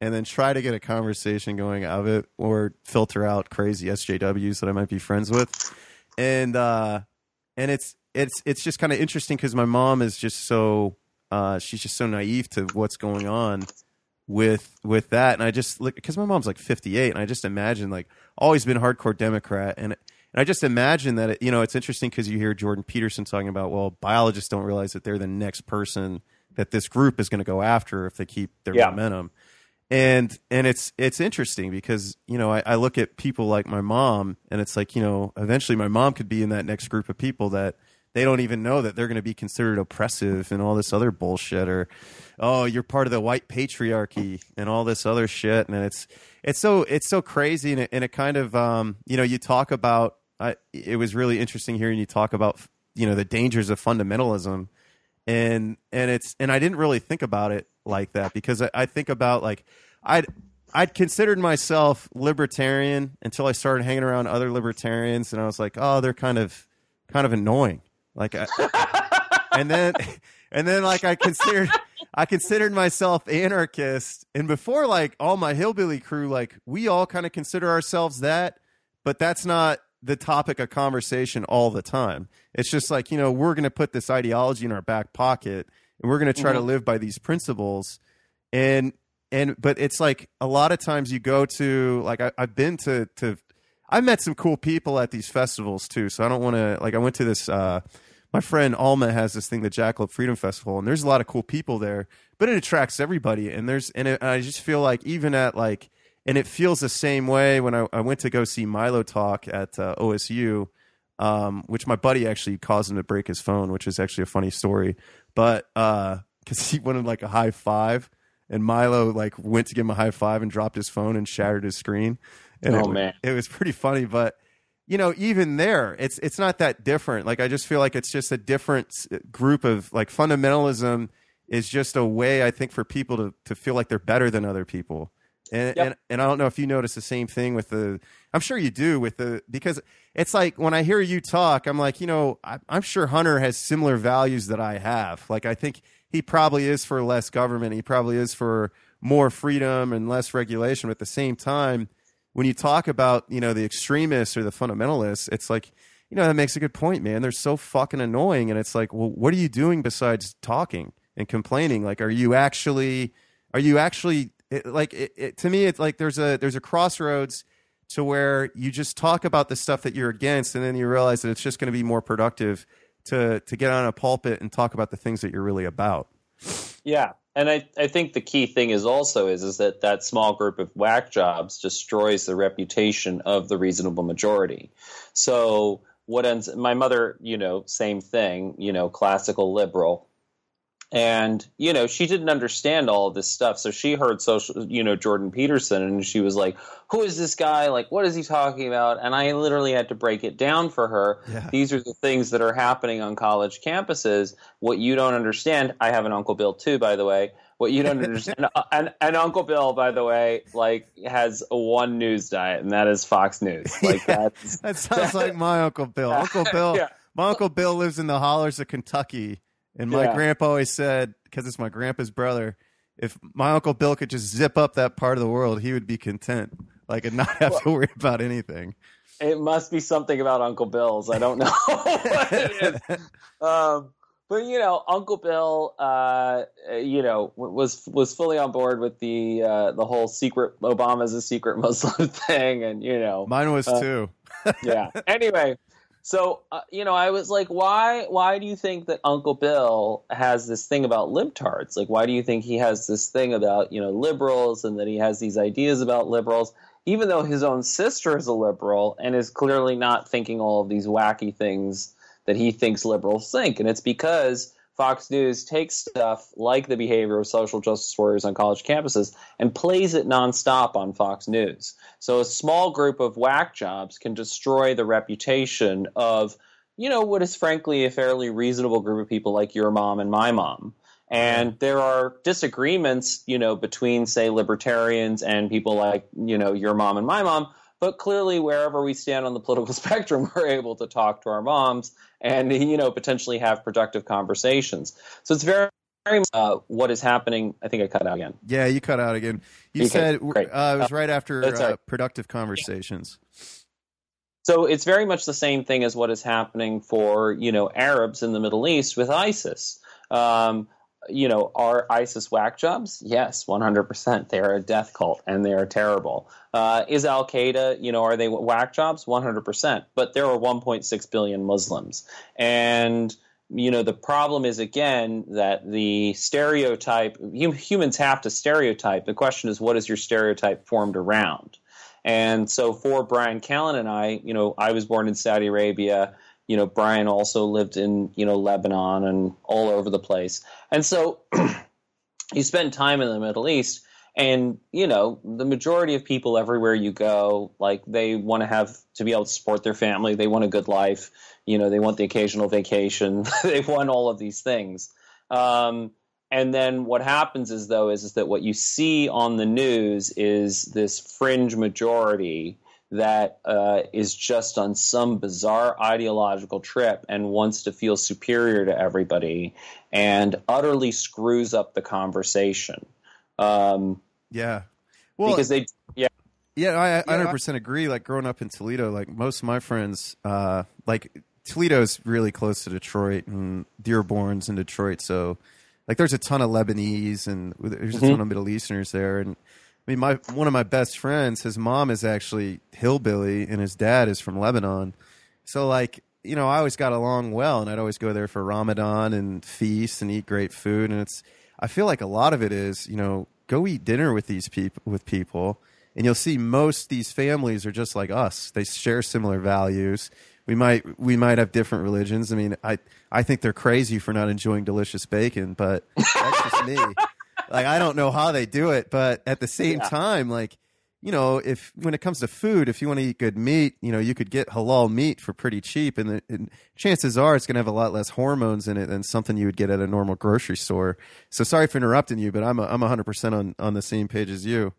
[SPEAKER 1] and then try to get a conversation going out of it or filter out crazy sjws that i might be friends with. And uh and it's it's it's just kind of interesting because my mom is just so uh she's just so naive to what's going on with with that. And i just look because my mom's like 58 and i just imagine like always been hardcore democrat. And and i just imagine that it, you know it's interesting because you hear jordan peterson talking about well biologists don't realize that they're the next person that this group is going to go after if they keep their
[SPEAKER 2] Yeah.
[SPEAKER 1] momentum. And and it's it's interesting because you know I, I look at people like my mom and it's like you know eventually my mom could be in that next group of people that they don't even know that they're going to be considered oppressive and all this other bullshit or oh you're part of the white patriarchy and all this other shit. And it's it's so it's so crazy. And it, and it kind of um you know you talk about I, it was really interesting hearing you talk about you know the dangers of fundamentalism. And and it's and I didn't really think about it like that because I, I think about like I'd I'd considered myself libertarian until I started hanging around other libertarians. And I was like oh they're kind of kind of annoying like I, and then <laughs> and then like I considered I considered myself anarchist and before like all my hillbilly crew like we all kind of consider ourselves that but that's not the topic of conversation all the time. It's just like, you know, we're going to put this ideology in our back pocket and we're going to try to
[SPEAKER 2] Mhm.
[SPEAKER 1] live by these principles. And, and, but it's like a lot of times you go to, like, I, I've been to, to, I met some cool people at these festivals too. So I don't want to, like, I went to this, uh, my friend Alma has this thing, the Jackalope Freedom Festival, and there's a lot of cool people there, but it attracts everybody. And there's, and it, I just feel like even at like, and it feels the same way when I, I went to go see Milo talk at uh, OSU, um, which my buddy actually caused him to break his phone, which is actually a funny story. But because he <laughs> wanted like a high five, and Milo like went to give him a high five and dropped his phone and shattered his screen. And
[SPEAKER 2] Oh,
[SPEAKER 1] it,
[SPEAKER 2] man.
[SPEAKER 1] it was pretty funny, but you know, even there, it's it's not that different. Like I just feel like it's just a different group of like fundamentalism is just a way I think for people to to feel like they're better than other people. And,
[SPEAKER 2] Yep.
[SPEAKER 1] and and I don't know if you notice the same thing with the. I'm sure you do with the because it's like when I hear you talk, I'm like, you know, I, I'm sure Hunter has similar values that I have. Like I think he probably is for less government. He probably is for more freedom and less regulation. But at the same time, when you talk about you know the extremists or the fundamentalists, it's like you know that makes a good point, man. They're so fucking annoying, and it's like, well, what are you doing besides talking and complaining? Like, are you actually are you actually it, like it, it, to me? It's like there's a there's a crossroads to where you just talk about the stuff that you're against, and then you realize that it's just going to be more productive to to get on a pulpit and talk about the things that you're really about.
[SPEAKER 2] Yeah, and I, I think the key thing is also is is that that small group of whack jobs destroys the reputation of the reasonable majority. So what ends? My mother, you know, same thing, you know, classical liberal, and you know she didn't understand all of this stuff. So she heard social, you know, Jordan Peterson, and she was like, "Who is this guy? Like, what is he talking about?" And I literally had to break it down for her
[SPEAKER 1] Yeah.
[SPEAKER 2] these are the things that are happening on college campuses. What you don't understand, I have an Uncle Bill too, by the way. what you don't <laughs> understand. Uh, and, and Uncle Bill, by the way, like has a one news diet, and that is Fox News. <laughs> Like
[SPEAKER 1] yeah, that sounds like my Uncle Bill. Uncle <laughs> Bill, yeah. my Uncle Bill lives in the hollers of Kentucky, and my yeah. grandpa always said, because it's my grandpa's brother, if my Uncle Bill could just zip up that part of the world, he would be content, like and not have well, to worry about anything.
[SPEAKER 2] It must be something about Uncle Bill's. I don't know <laughs> what it is. <laughs> Um, but you know, Uncle Bill, uh, you know, was was fully on board with the uh, the whole secret Obama's a secret Muslim <laughs> thing, and you know,
[SPEAKER 1] mine was uh, too.
[SPEAKER 2] yeah. Anyway, so uh, you know, I was like, why why do you think that Uncle Bill has this thing about libtards? Like, why do you think he has this thing about you know liberals and that he has these ideas about liberals? Even though his own sister is a liberal and is clearly not thinking all of these wacky things that he thinks liberals think. And it's because Fox News takes stuff like the behavior of social justice warriors on college campuses and plays it nonstop on Fox News. So a small group of whack jobs can destroy the reputation of, you know, what is frankly a fairly reasonable group of people like your mom and my mom. And there are disagreements, you know, between, say, libertarians and people like, you know, your mom and my mom but clearly, wherever we stand on the political <laughs> spectrum, we're able to talk to our moms and you know potentially have productive conversations. So it's very very uh, what is happening. I think I cut out again.
[SPEAKER 1] Yeah, you cut out again. You said uh, it was right after uh, productive conversations.
[SPEAKER 2] So it's very much the same thing as what is happening for you know Arabs in the Middle East with ISIS. Um, you know, are ISIS whack jobs? Yes, 100%. They are a death cult and they are terrible. Uh, is Al Qaeda, you know, are they whack jobs? 100%. But there are 1.6 billion Muslims. And, you know, the problem is, again, that the stereotype, humans have to stereotype. The question is, what is your stereotype formed around? And so for Bryan Callen and I, you know, I was born in Saudi Arabia you know, Bryan also lived in, you know, Lebanon and all over the place. And so <clears throat> you spend time in the Middle East and, you know, the majority of people everywhere you go, like they want to have to be able to support their family. They want a good life. You know, they want the occasional vacation. <laughs> they want all of these things. Um, and then what happens is though is, is that what you see on the news is this fringe majority that uh, is just on some bizarre ideological trip and wants to feel superior to everybody and utterly screws up the conversation. Um,
[SPEAKER 1] yeah.
[SPEAKER 2] Well, because they, yeah.
[SPEAKER 1] Yeah, I, 100% agree. Like growing up in Toledo, like most of my friends, uh, like Toledo's really close to Detroit and Dearborn's in Detroit. So, like, there's a ton of Lebanese and there's a mm-hmm. ton of Middle Easterners there. And I mean, my one of my best friends, his mom is actually hillbilly, and his dad is from Lebanon. So, like, you know, I always got along well, and I'd always go there for Ramadan and feast and eat great food. And it's, I feel like a lot of it is, you know, go eat dinner with these people with people, and you'll see most these families are just like us. They share similar values. We might we might have different religions. I mean, I I think they're crazy for not enjoying delicious bacon, but that's just me <laughs> like I don't know how they do it, but at the same yeah. time, like you know, if when it comes to food, if you want to eat good meat, you know, you could get halal meat for pretty cheap, and, the, and chances are it's going to have a lot less hormones in it than something you would get at a normal grocery store. So sorry for interrupting you, but I'm a, I'm 100% on on the same page as you.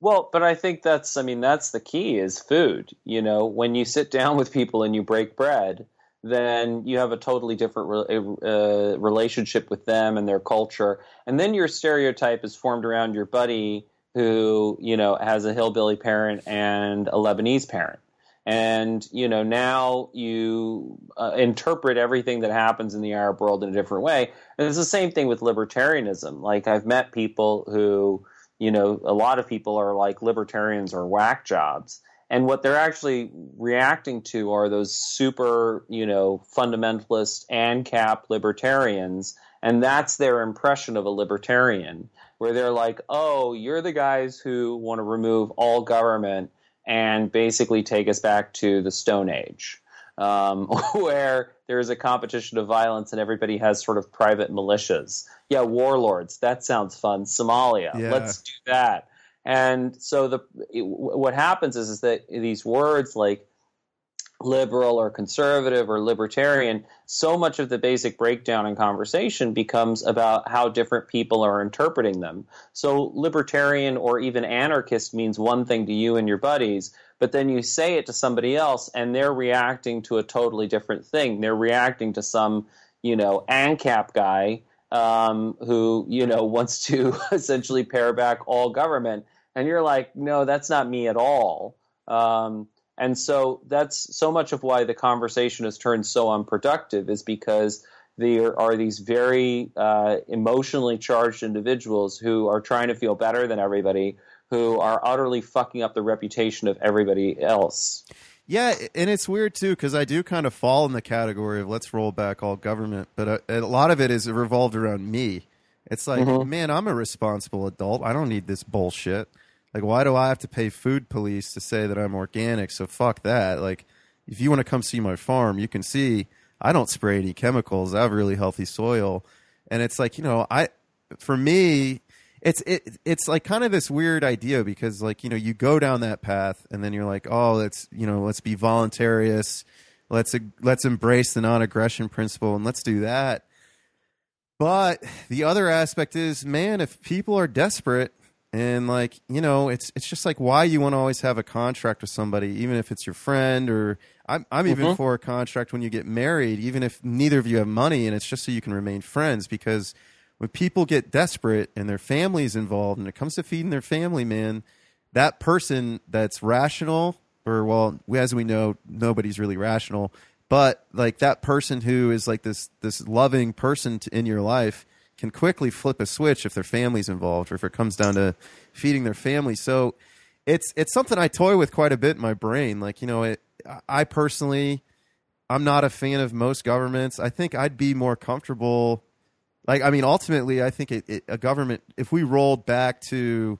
[SPEAKER 2] Well, but I think that's I mean that's the key is food. You know, when you sit down with people and you break bread, then you have a totally different re- uh, relationship with them and their culture. And then your stereotype is formed around your buddy who, you know, has a hillbilly parent and a Lebanese parent. And, you know, now you uh, interpret everything that happens in the Arab world in a different way. And it's the same thing with libertarianism. Like, I've met people who, you know, a lot of people are like libertarians or whack jobs and what they're actually reacting to are those super, you know, fundamentalist ANCAP libertarians, and that's their impression of a libertarian, where they're like, "Oh, you're the guys who want to remove all government and basically take us back to the Stone Age." Um, <laughs> where there is a competition of violence and everybody has sort of private militias. Yeah, warlords. That sounds fun. Somalia. Yeah. Let's do that. And so the it, what happens is is that these words like liberal or conservative or libertarian, so much of the basic breakdown in conversation becomes about how different people are interpreting them. So, libertarian or even anarchist means one thing to you and your buddies, but then you say it to somebody else and they're reacting to a totally different thing. They're reacting to some, you know, ANCAP guy um, who, you know, <laughs> wants to <laughs> essentially pare back all government. And you're like, no, that's not me at all. Um, and so that's so much of why the conversation has turned so unproductive is because there are these very uh, emotionally charged individuals who are trying to feel better than everybody, who are utterly fucking up the reputation of everybody else.
[SPEAKER 1] Yeah, and it's weird too because I do kind of fall in the category of let's roll back all government, but uh, a, a lot of it is revolved around me. It's like, mm-hmm. man, I'm a responsible adult. I don't need this bullshit. Like, why do I have to pay food police to say that I'm organic? So fuck that. Like, if you want to come see my farm, you can see I don't spray any chemicals. I have really healthy soil, and it's like you know, I for me, it's it it's like kind of this weird idea because like you know you go down that path and then you're like oh let's you know let's be voluntarious let's let's embrace the non-aggression principle and let's do that but the other aspect is man if people are desperate and like you know it's it's just like why you want to always have a contract with somebody even if it's your friend or i'm, I'm even mm-hmm. for a contract when you get married even if neither of you have money and it's just so you can remain friends because when people get desperate and their family's involved and it comes to feeding their family man that person that's rational or well as we know nobody's really rational but like that person who is like this this loving person to, in your life can quickly flip a switch if their family's involved or if it comes down to feeding their family. So it's it's something I toy with quite a bit in my brain. Like you know, it, I personally, I'm not a fan of most governments. I think I'd be more comfortable. Like I mean, ultimately, I think it, it, a government if we rolled back to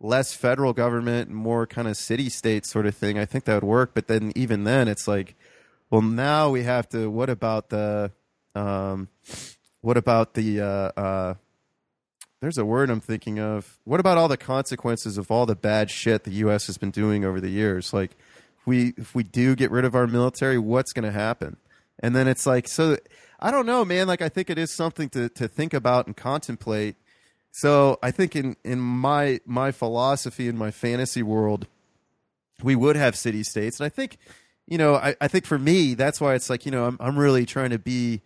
[SPEAKER 1] less federal government and more kind of city state sort of thing, I think that would work. But then even then, it's like, well, now we have to. What about the um, what about the? Uh, uh, there's a word I'm thinking of. What about all the consequences of all the bad shit the U.S. has been doing over the years? Like, if we if we do get rid of our military, what's going to happen? And then it's like, so I don't know, man. Like, I think it is something to to think about and contemplate. So I think in in my my philosophy in my fantasy world, we would have city states, and I think, you know, I, I think for me that's why it's like, you know, I'm I'm really trying to be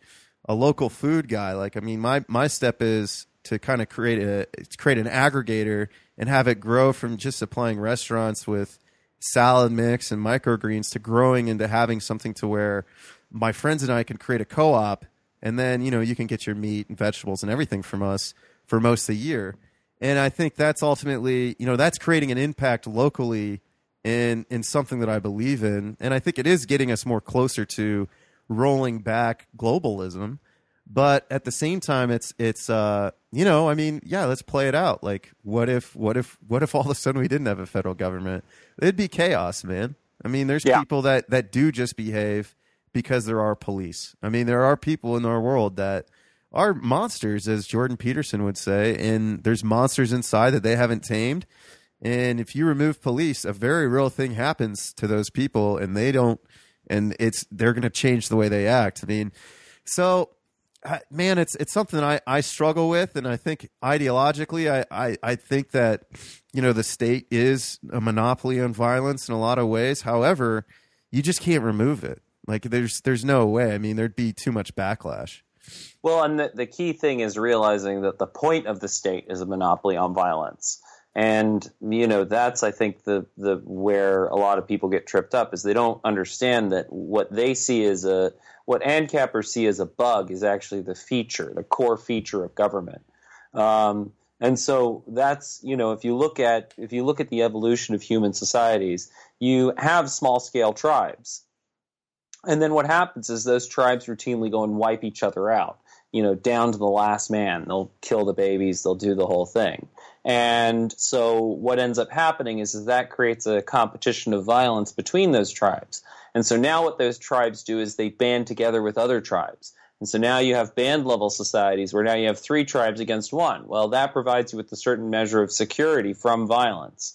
[SPEAKER 1] a local food guy. Like, I mean, my my step is to kind of create a create an aggregator and have it grow from just supplying restaurants with salad mix and microgreens to growing into having something to where my friends and I can create a co-op and then you know you can get your meat and vegetables and everything from us for most of the year. And I think that's ultimately, you know, that's creating an impact locally in in something that I believe in, and I think it is getting us more closer to rolling back globalism. But at the same time it's it's uh you know i mean yeah let's play it out. Like what if what if what if all of a sudden we didn't have a federal government? It'd be chaos man. I mean there's yeah. people that that do just behave because there are police. I mean there are people in our world that are monsters as jordan peterson would say and there's monsters inside that they haven't tamed and if you remove police a very real thing happens to those people and they don't and it's they're going to change the way they act. I mean, so man, it's it's something I, I struggle with, and I think ideologically, I, I, I think that you know the state is a monopoly on violence in a lot of ways. However, you just can't remove it. Like there's there's no way. I mean, there'd be too much backlash.
[SPEAKER 2] Well, and the, the key thing is realizing that the point of the state is a monopoly on violence and you know that's i think the the where a lot of people get tripped up is they don't understand that what they see as a what ancappers see as a bug is actually the feature the core feature of government. Um, and so that's you know if you look at if you look at the evolution of human societies you have small scale tribes. And then what happens is those tribes routinely go and wipe each other out. You know down to the last man. They'll kill the babies. They'll do the whole thing and so what ends up happening is, is that creates a competition of violence between those tribes. And so now what those tribes do is they band together with other tribes. And so now you have band level societies where now you have three tribes against one. Well, that provides you with a certain measure of security from violence.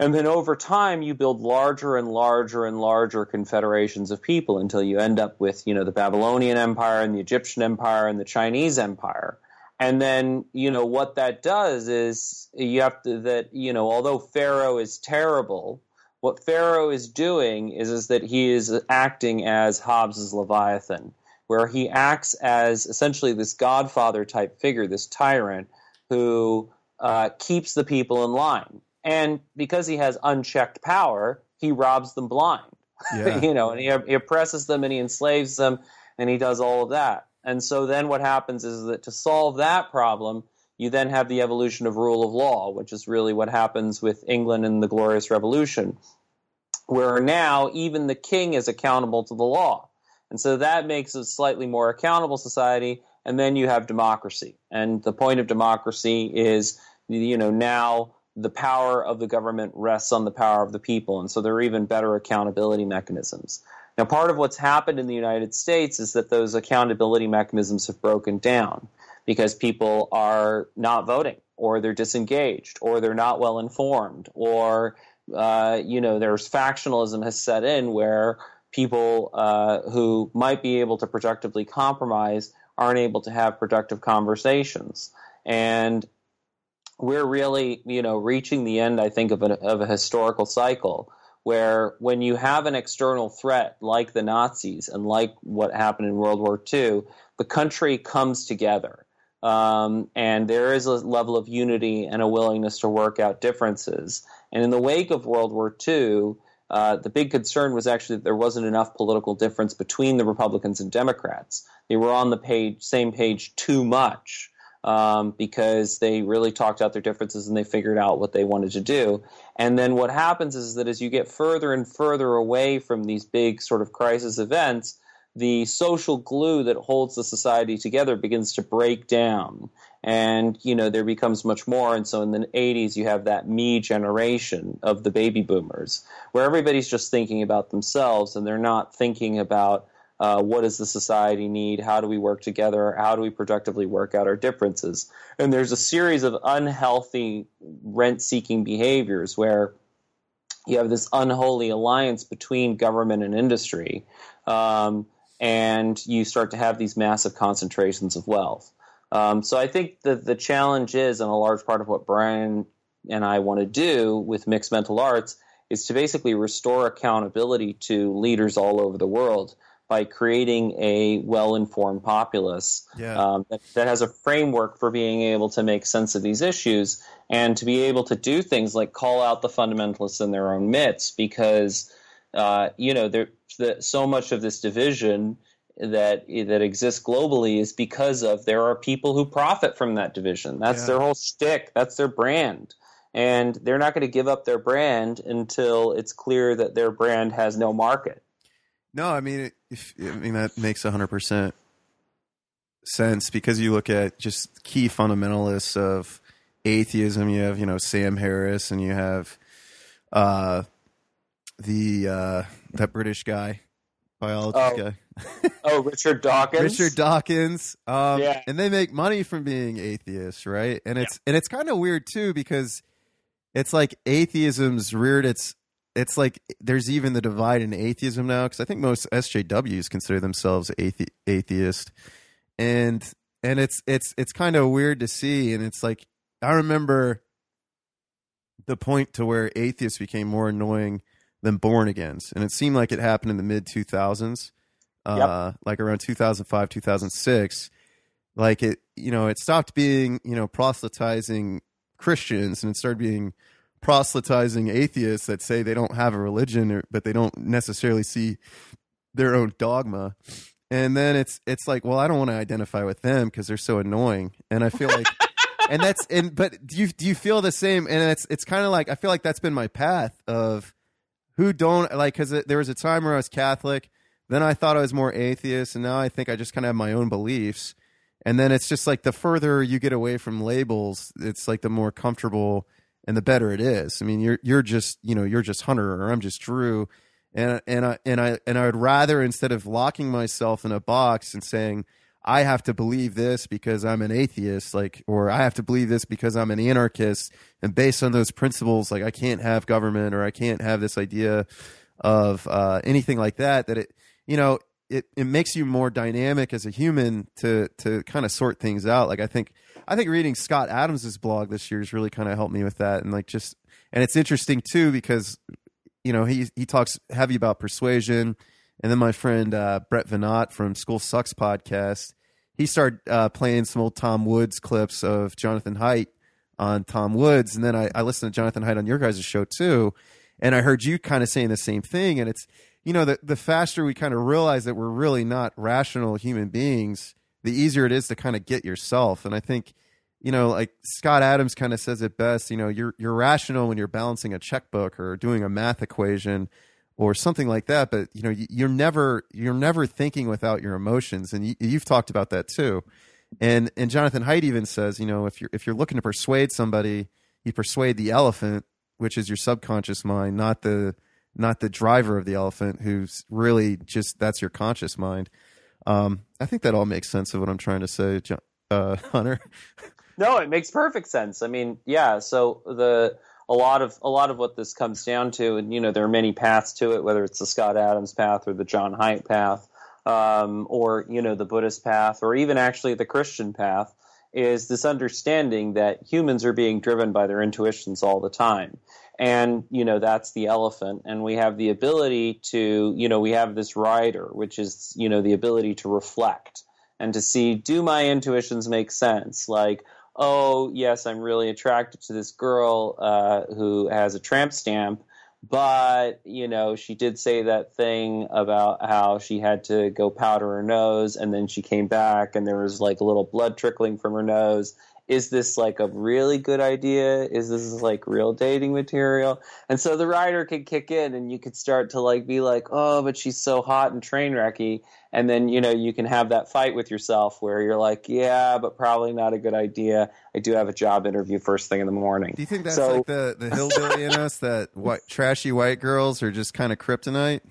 [SPEAKER 2] And then over time, you build larger and larger and larger confederations of people until you end up with, you know, the Babylonian Empire and the Egyptian Empire and the Chinese Empire. And then, you know, what that does is you have to, that, you know, although Pharaoh is terrible, what Pharaoh is doing is, is that he is acting as Hobbes's Leviathan, where he acts as essentially this godfather type figure, this tyrant who uh, keeps the people in line. And because he has unchecked power, he robs them blind. <laughs> Yeah. you know, and he, he oppresses them and he enslaves them and he does all of that. And so then what happens is that to solve that problem, you then have the evolution of rule of law, which is really what happens with England and the Glorious Revolution, where now even the king is accountable to the law. And so that makes a slightly more accountable society. And then you have democracy. And the point of democracy is, you know, now the power of the government rests on the power of the people. And so there are even better accountability mechanisms. Now, part of what's happened in the United States is that those accountability mechanisms have broken down because people are not voting, or they're disengaged, or they're not well informed, or uh, you know, there's factionalism has set in where people uh, who might be able to productively compromise aren't able to have productive conversations. And we're really, you know, reaching the end, I think, of a, of a historical cycle where when you have an external threat like the Nazis and like what happened in World War II, the country comes together. Um, and there is a level of unity and a willingness to work out differences. And in the wake of World War II, uh, the big concern was actually that there wasn't enough political difference between the Republicans and Democrats. They were on the page, same page too much um, because they really talked out their differences and they figured out what they wanted to do. And then what happens is that as you get further and further away from these big sort of crisis events, the social glue that holds the society together begins to break down. And, you know, there becomes much more. And so in the 80s, you have that me generation of the baby boomers, where everybody's just thinking about themselves and they're not thinking about uh, what does the society need? How do we work together? How do we productively work out our differences? And there's a series of unhealthy rent seeking behaviors where you have this unholy alliance between government and industry, um, and you start to have these massive concentrations of wealth. Um, so I think that the challenge is, and a large part of what Bryan and I want to do with mixed mental arts, is to basically restore accountability to leaders all over the world by creating a well-informed populace yeah. um, that, that, has a framework for being able to make sense of these issues and to be able to do things like call out the fundamentalists in their own midst because uh, you know there, the, so much of this division that that exists globally is because of there are people who profit from that division. That's yeah. their whole stick. That's their brand. And they're not going to give up their brand until it's clear that their brand has no market.
[SPEAKER 1] No, I mean, if, I mean that makes hundred percent sense because you look at just key fundamentalists of atheism. You have you know Sam Harris, and you have uh, the uh, that British guy, biologist oh.
[SPEAKER 2] guy. <laughs> oh, Richard Dawkins.
[SPEAKER 1] Richard Dawkins. Um, yeah, and they make money from being atheists, right? And it's yeah. and it's kind of weird too because it's like atheism's reared its it's like there's even the divide in atheism now because I think most SJWs consider themselves athe- atheist, and and it's it's it's kind of weird to see, and it's like I remember the point to where atheists became more annoying than born agains, and it seemed like it happened in the mid 2000s, uh, yep. like around 2005 2006. Like it, you know, it stopped being you know proselytizing Christians and it started being proselytizing atheists that say they don't have a religion, or, but they don't necessarily see their own dogma. And then it's it's like, well, I don't want to identify with them because they're so annoying. And I feel like, <laughs> and that's and but do you do you feel the same? And it's it's kind of like I feel like that's been my path of who don't like because there was a time where I was Catholic, then I thought I was more atheist, and now I think I just kind of have my own beliefs. And then it's just like the further you get away from labels, it's like the more comfortable and the better it is. I mean, you're you're just you know you're just Hunter or I'm just Drew, and and I and I and I would rather instead of locking myself in a box and saying I have to believe this because I'm an atheist, like, or I have to believe this because I'm an anarchist, and based on those principles, like, I can't have government or I can't have this idea of uh, anything like that. That it, you know, it it makes you more dynamic as a human to to kind of sort things out. Like, I think I think reading Scott Adams's blog this year has really kind of helped me with that, and like just and it's interesting too because you know he he talks heavy about persuasion and then my friend uh, Brett Veinotte from School Sucks podcast, he started uh, playing some old Tom Woods clips of Jonathan Haidt on Tom Woods. And then I, I listened to Jonathan Haidt on your guys' show too. And I heard you kind of saying the same thing. And it's, you know, the, the faster we kind of realize that we're really not rational human beings, the easier it is to kind of get yourself. And I think, you know, like Scott Adams kind of says it best, you know, you're, you're rational when you're balancing a checkbook or doing a math equation or something like that but you know you're never you're never thinking without your emotions. And you, you've talked about that too. And and Jonathan Haidt even says you know if you're if you're looking to persuade somebody you persuade the elephant which is your subconscious mind not the not the driver of the elephant who's really just that's your conscious mind um, I think that all makes sense of what I'm trying to say uh, <laughs> Hunter.
[SPEAKER 2] No it makes perfect sense. I mean yeah so the a lot of a lot of what this comes down to, and you know, there are many paths to it, whether it's the Scott Adams path or the John Haidt path, um, or you know, the Buddhist path, or even actually the Christian path, is this understanding that humans are being driven by their intuitions all the time. And, you know, that's the elephant. And we have the ability to, you know, we have this rider, which is, you know, the ability to reflect and to see, do my intuitions make sense? Like, oh yes, I'm really attracted to this girl uh, who has a tramp stamp, but you know she did say that thing about how she had to go powder her nose, and then she came back and there was like a little blood trickling from her nose, is this like a really good idea? Is this like real dating material? And so the writer could kick in and you could start to like be like, oh, but she's so hot and train wrecky. And then, you know, you can have that fight with yourself where you're like, yeah, but probably not a good idea. I do have a job interview first thing in the morning.
[SPEAKER 1] Do you think that's so, like the, the hillbilly in us <laughs> that white, trashy white girls are just kind of kryptonite?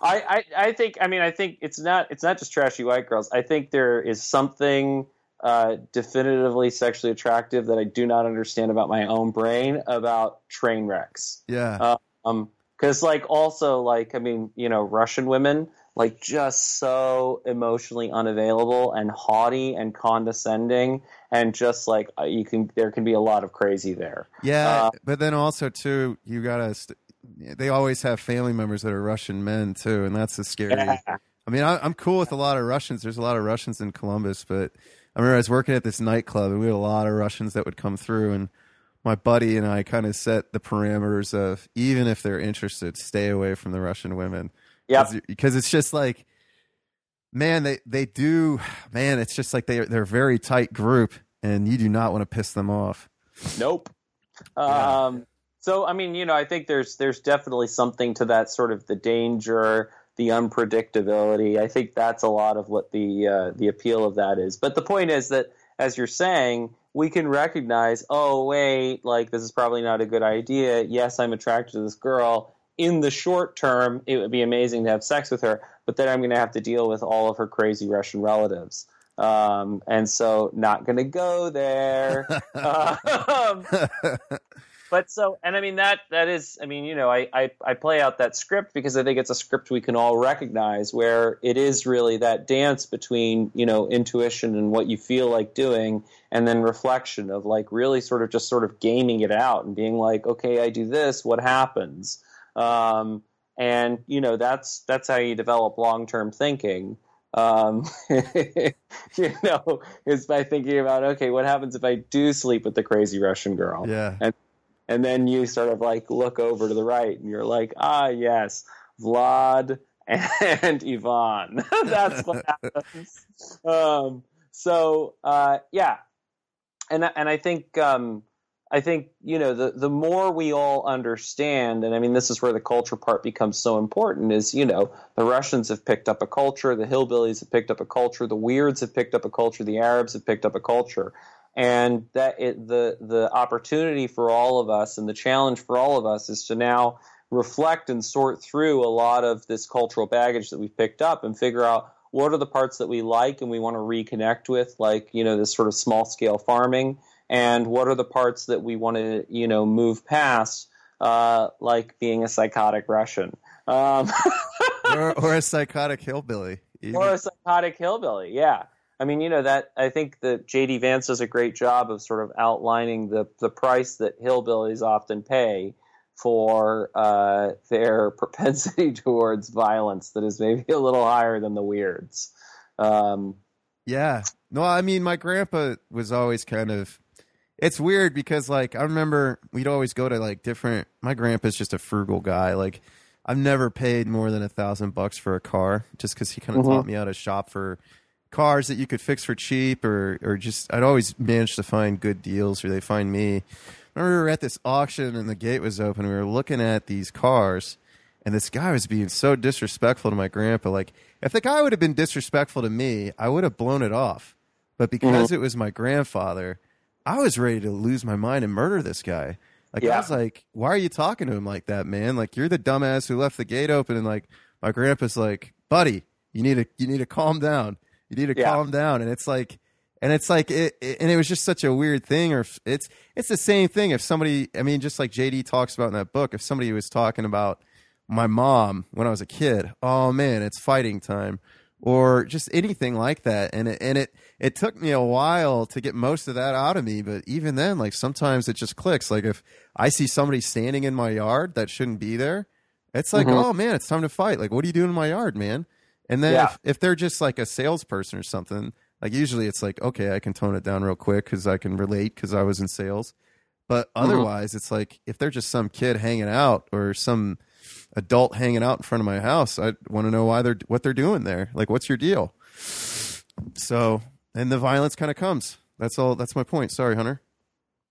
[SPEAKER 2] I, I, I think, I mean, I think it's not, it's not just trashy white girls. I think there is something uh, definitively sexually attractive that I do not understand about my own brain about train wrecks.
[SPEAKER 1] Yeah. Uh,
[SPEAKER 2] um, because like also like I mean you know Russian women like just so emotionally unavailable and haughty and condescending and just like uh, you can there can be a lot of crazy there.
[SPEAKER 1] Yeah, uh, but then also too you gotta. St- they always have family members that are Russian men too, and that's the scary. Yeah. I mean, I, I'm cool with a lot of Russians. There's a lot of Russians in Columbus, but I remember I was working at this nightclub and we had a lot of Russians that would come through and my buddy and I kind of set the parameters of even if they're interested, stay away from the Russian women.
[SPEAKER 2] Yeah.
[SPEAKER 1] Because it's just like, man, they, they do, man, it's just like they, they're a very tight group and you do not want to piss them off.
[SPEAKER 2] Nope. Yeah. Um, so, I mean, you know, I think there's, there's definitely something to that sort of the danger, the unpredictability. I think that's a lot of what the uh, the appeal of that is. But the point is that, as you're saying, we can recognize, oh wait, like this is probably not a good idea. Yes, I'm attracted to this girl. In the short term, it would be amazing to have sex with her, but then I'm going to have to deal with all of her crazy Russian relatives. Um, and so, not going to go there. <laughs> um, but so and i mean that that is i mean you know I, I, I play out that script because i think it's a script we can all recognize where it is really that dance between you know intuition and what you feel like doing and then reflection of like really sort of just sort of gaming it out and being like okay i do this what happens um, and you know that's that's how you develop long-term thinking um, <laughs> you know, is by thinking about okay, what happens if I do sleep with the crazy Russian girl?
[SPEAKER 1] Yeah,
[SPEAKER 2] and and then you sort of like look over to the right and you're like, ah, yes, Vlad and <laughs> Ivan. <laughs> That's what happens. Um, so uh, yeah, and and I think um, I think you know the the more we all understand, and I mean this is where the culture part becomes so important. Is you know the Russians have picked up a culture, the hillbillies have picked up a culture, the weirds have picked up a culture, the Arabs have picked up a culture and that it, the the opportunity for all of us and the challenge for all of us is to now reflect and sort through a lot of this cultural baggage that we've picked up and figure out what are the parts that we like and we want to reconnect with, like you know this sort of small scale farming, and what are the parts that we want to you know move past, uh, like being a psychotic Russian. Um, <laughs>
[SPEAKER 1] or, or, a psychotic hillbilly.
[SPEAKER 2] Or a psychotic hillbilly, yeah. I mean, you know that I think that JD Vance does a great job of sort of outlining the the price that hillbillies often pay for uh, their <laughs> propensity towards violence that is maybe a little higher than the weirds. Um,
[SPEAKER 1] yeah, no, I mean, my grandpa was always kind of. It's weird because, like, I remember we'd always go to like different. My grandpa's just a frugal guy. Like, I've never paid more than a thousand bucks for a car just because he kind of mm-hmm. taught me how to shop for cars that you could fix for cheap or or just I'd always manage to find good deals or they find me. I remember we were at this auction and the gate was open. We were looking at these cars and this guy was being so disrespectful to my grandpa. Like if the guy would have been disrespectful to me, I would have blown it off. But because mm-hmm. it was my grandfather, I was ready to lose my mind and murder this guy. Like yeah. I was like, why are you talking to him like that, man? Like you're the dumbass who left the gate open and like my grandpa's like, buddy, you need to you need to calm down. You need to yeah. calm down. And it's like, and it's like, it, it, and it was just such a weird thing. Or it's, it's the same thing. If somebody, I mean, just like JD talks about in that book, if somebody was talking about my mom when I was a kid, oh man, it's fighting time, or just anything like that. And it, and it, it took me a while to get most of that out of me. But even then, like sometimes it just clicks. Like if I see somebody standing in my yard that shouldn't be there, it's like, mm-hmm. oh man, it's time to fight. Like, what are you doing in my yard, man? And then yeah. if, if they're just like a salesperson or something, like usually it's like, okay, I can tone it down real quick because I can relate because I was in sales. But mm-hmm. otherwise, mm-hmm. it's like if they're just some kid hanging out or some adult hanging out in front of my house, I want to know why they're what they're doing there. Like, what's your deal? So, and the violence kind of comes. That's all. That's my point. Sorry, Hunter.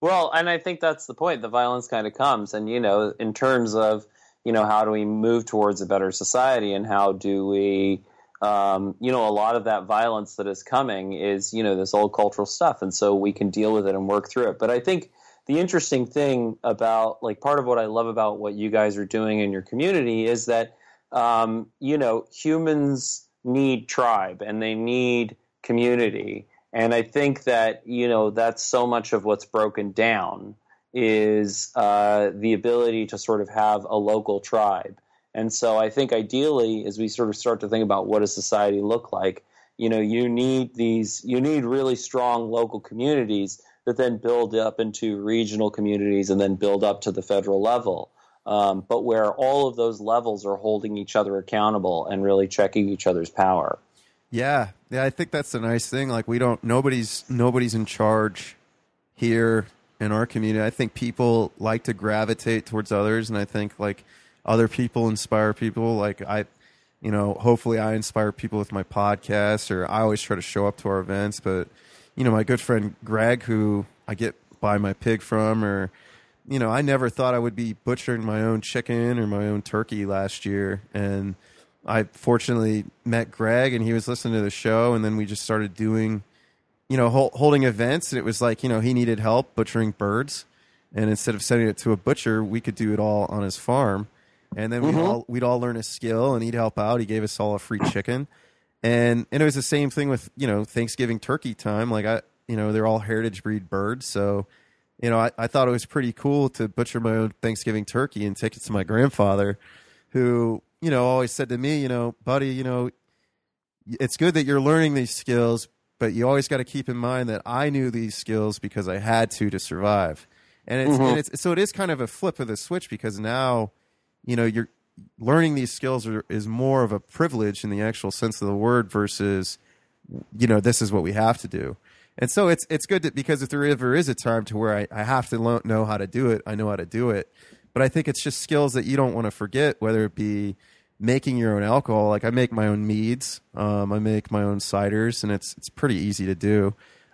[SPEAKER 2] Well, and I think that's the point. The violence kind of comes, and you know, in terms of you know, how do we move towards a better society and how do we, um, you know, a lot of that violence that is coming is, you know, this old cultural stuff. And so we can deal with it and work through it. But I think the interesting thing about, like, part of what I love about what you guys are doing in your community is that, um, you know, humans need tribe and they need community. And I think that, you know, that's so much of what's broken down is uh, the ability to sort of have a local tribe. And so I think ideally, as we sort of start to think about what does society look like, you know, you need these, you need really strong local communities that then build up into regional communities and then build up to the federal level. Um, but where all of those levels are holding each other accountable and really checking each other's power.
[SPEAKER 1] Yeah, yeah, I think that's the nice thing. Like we don't, nobody's nobody's in charge here in our community. I think people like to gravitate towards others, and I think like other people inspire people. Like I, you know, hopefully I inspire people with my podcast, or I always try to show up to our events. But you know, my good friend Greg, who I get buy my pig from, or you know, I never thought I would be butchering my own chicken or my own turkey last year, and I fortunately met Greg, and he was listening to the show, and then we just started doing you know, holding events, and it was like, you know, he needed help butchering birds, and instead of sending it to a butcher, we could do it all on his farm, and then mm-hmm. we'd all we'd all learn a skill, and he'd help out. He gave us all a free chicken, and and it was the same thing with you know Thanksgiving turkey time. Like I, you know, they're all heritage breed birds, so you know, I, I thought it was pretty cool to butcher my own Thanksgiving turkey and take it to my grandfather, who you know always said to me, you know, buddy, you know, it's good that you're learning these skills, but you always got to keep in mind that I knew these skills because I had to to survive. And it's, mm-hmm. and it's so it is kind of a flip of the switch because now, you know, you're learning these skills are, is more of a privilege in the actual sense of the word versus, you know, this is what we have to do. And so it's it's good to, because if there ever is a time to where I, I have to lo- know how to do it, I know how to do it. But I think it's just skills that you don't want to forget, whether it be making your own alcohol. Like I make my own meads, um, I make my own ciders, and it's it's pretty easy to do.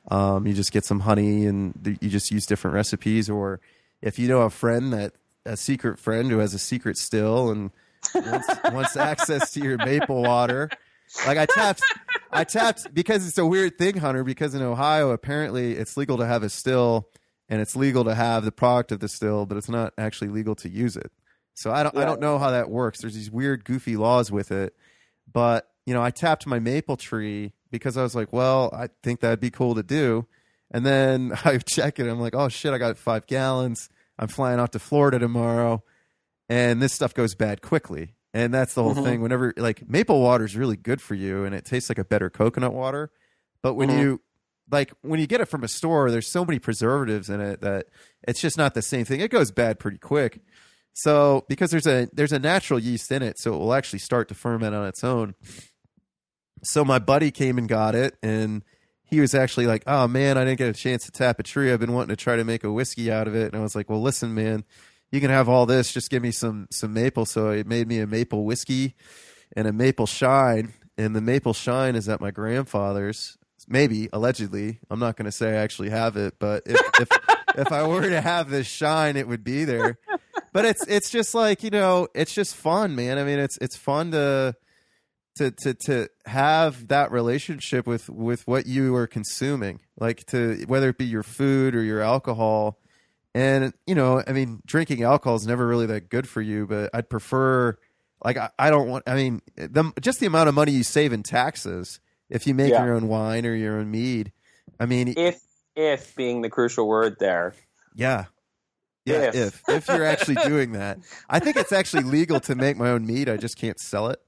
[SPEAKER 1] Um, you just get some honey and you just use different recipes. Or if you know a friend that a secret friend who has a secret still and wants, <laughs> wants access to your maple water. Like I tapped, I tapped because it's a weird thing, Hunter. Because in Ohio, apparently it's legal to have a still, and it's legal to have the product of the still, but it's not actually legal to use it. So I don't, yeah. I don't know how that works. There's these weird, goofy laws with it, but you you know, I tapped my maple tree because I was like, well, I think that'd be cool to do. And then <laughs> I check it. I'm like, oh shit, I got five gallons. I'm flying out to Florida tomorrow, and this stuff goes bad quickly. And that's the whole
[SPEAKER 2] Mhm.
[SPEAKER 1] thing. Whenever like maple water is really good for you, and it tastes like a better coconut water. But when
[SPEAKER 2] Mhm.
[SPEAKER 1] you like when you get it from a store, there's so many preservatives in it that it's just not the same thing. It goes bad pretty quick. So because there's a there's a natural yeast in it, so it will actually start to ferment on its own. So my buddy came and got it, and he was actually like, "Oh man, I didn't get a chance to tap a tree. I've been wanting to try to make a whiskey out of it." And I was like, "Well, listen, man, you can have all this. Just give me some some maple." So he made me a maple whiskey and a maple shine, and the maple shine is at my grandfather's. Maybe allegedly, I'm not going to say I actually have it, but if if, <laughs> if I were to have this shine, it would be there. But it's it's just like you know, it's just fun, man. I mean, it's it's fun to to to to have that relationship with with what you are consuming like to whether it be your food or your alcohol and you know i mean drinking alcohol is never really that good for you but i'd prefer like i, I don't want i mean the, just the amount of money you save in taxes if you make
[SPEAKER 2] Yeah.
[SPEAKER 1] your own wine or your own mead i mean
[SPEAKER 2] If if being the crucial word there.
[SPEAKER 1] yeah yeah
[SPEAKER 2] If.
[SPEAKER 1] if if you're actually doing that i think it's actually legal to make my own mead i just can't sell it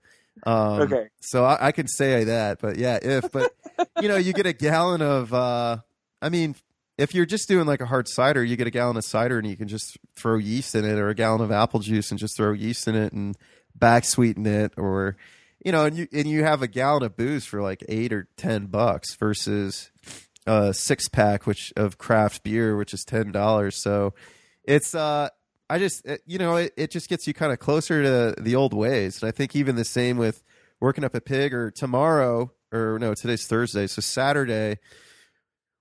[SPEAKER 1] um,
[SPEAKER 2] Okay.
[SPEAKER 1] So I, I can say that, but yeah, if but <laughs> you know, you get a gallon of. uh I mean, if you're just doing like a hard cider, you get a gallon of cider and you can just throw yeast in it, or a gallon of apple juice and just throw yeast in it and back sweeten it, or you know, and you and you have a gallon of booze for like eight or ten bucks versus a six pack which of craft beer, which is ten dollars. So it's uh I just you know it, it just gets you kind of closer to the old ways, and I think even the same with working up a pig or tomorrow or no today's Thursday, so Saturday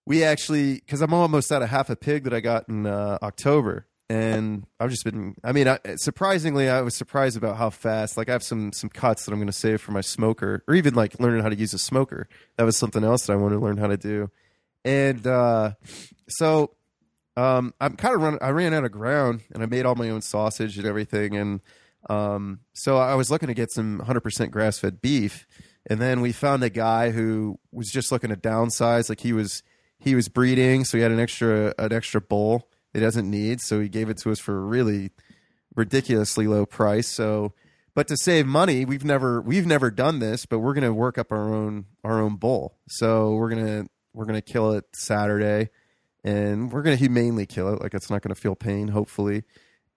[SPEAKER 1] we actually because I'm almost out of half a pig that I got in uh, October, and I've just been. I mean, I, surprisingly, I was surprised about how fast. Like I have some some cuts that I'm going to save for my smoker, or even like learning how to use a smoker. That was something else that I wanted to learn how to do, and uh, so um, I'm kind of run. I ran out of ground, and I made all my own sausage and everything, and um, so I was looking to get some 100% grass fed beef, and then we found a guy who was just looking to downsize. Like he was he was breeding, so he had an extra an extra bull he doesn't need, so he gave it to us for a really ridiculously low price. So, but to save money, we've never we've never done this, but we're gonna work up our own our own bull. So we're gonna we're gonna kill it Saturday, and we're gonna humanely kill it. Like it's not gonna feel pain, hopefully.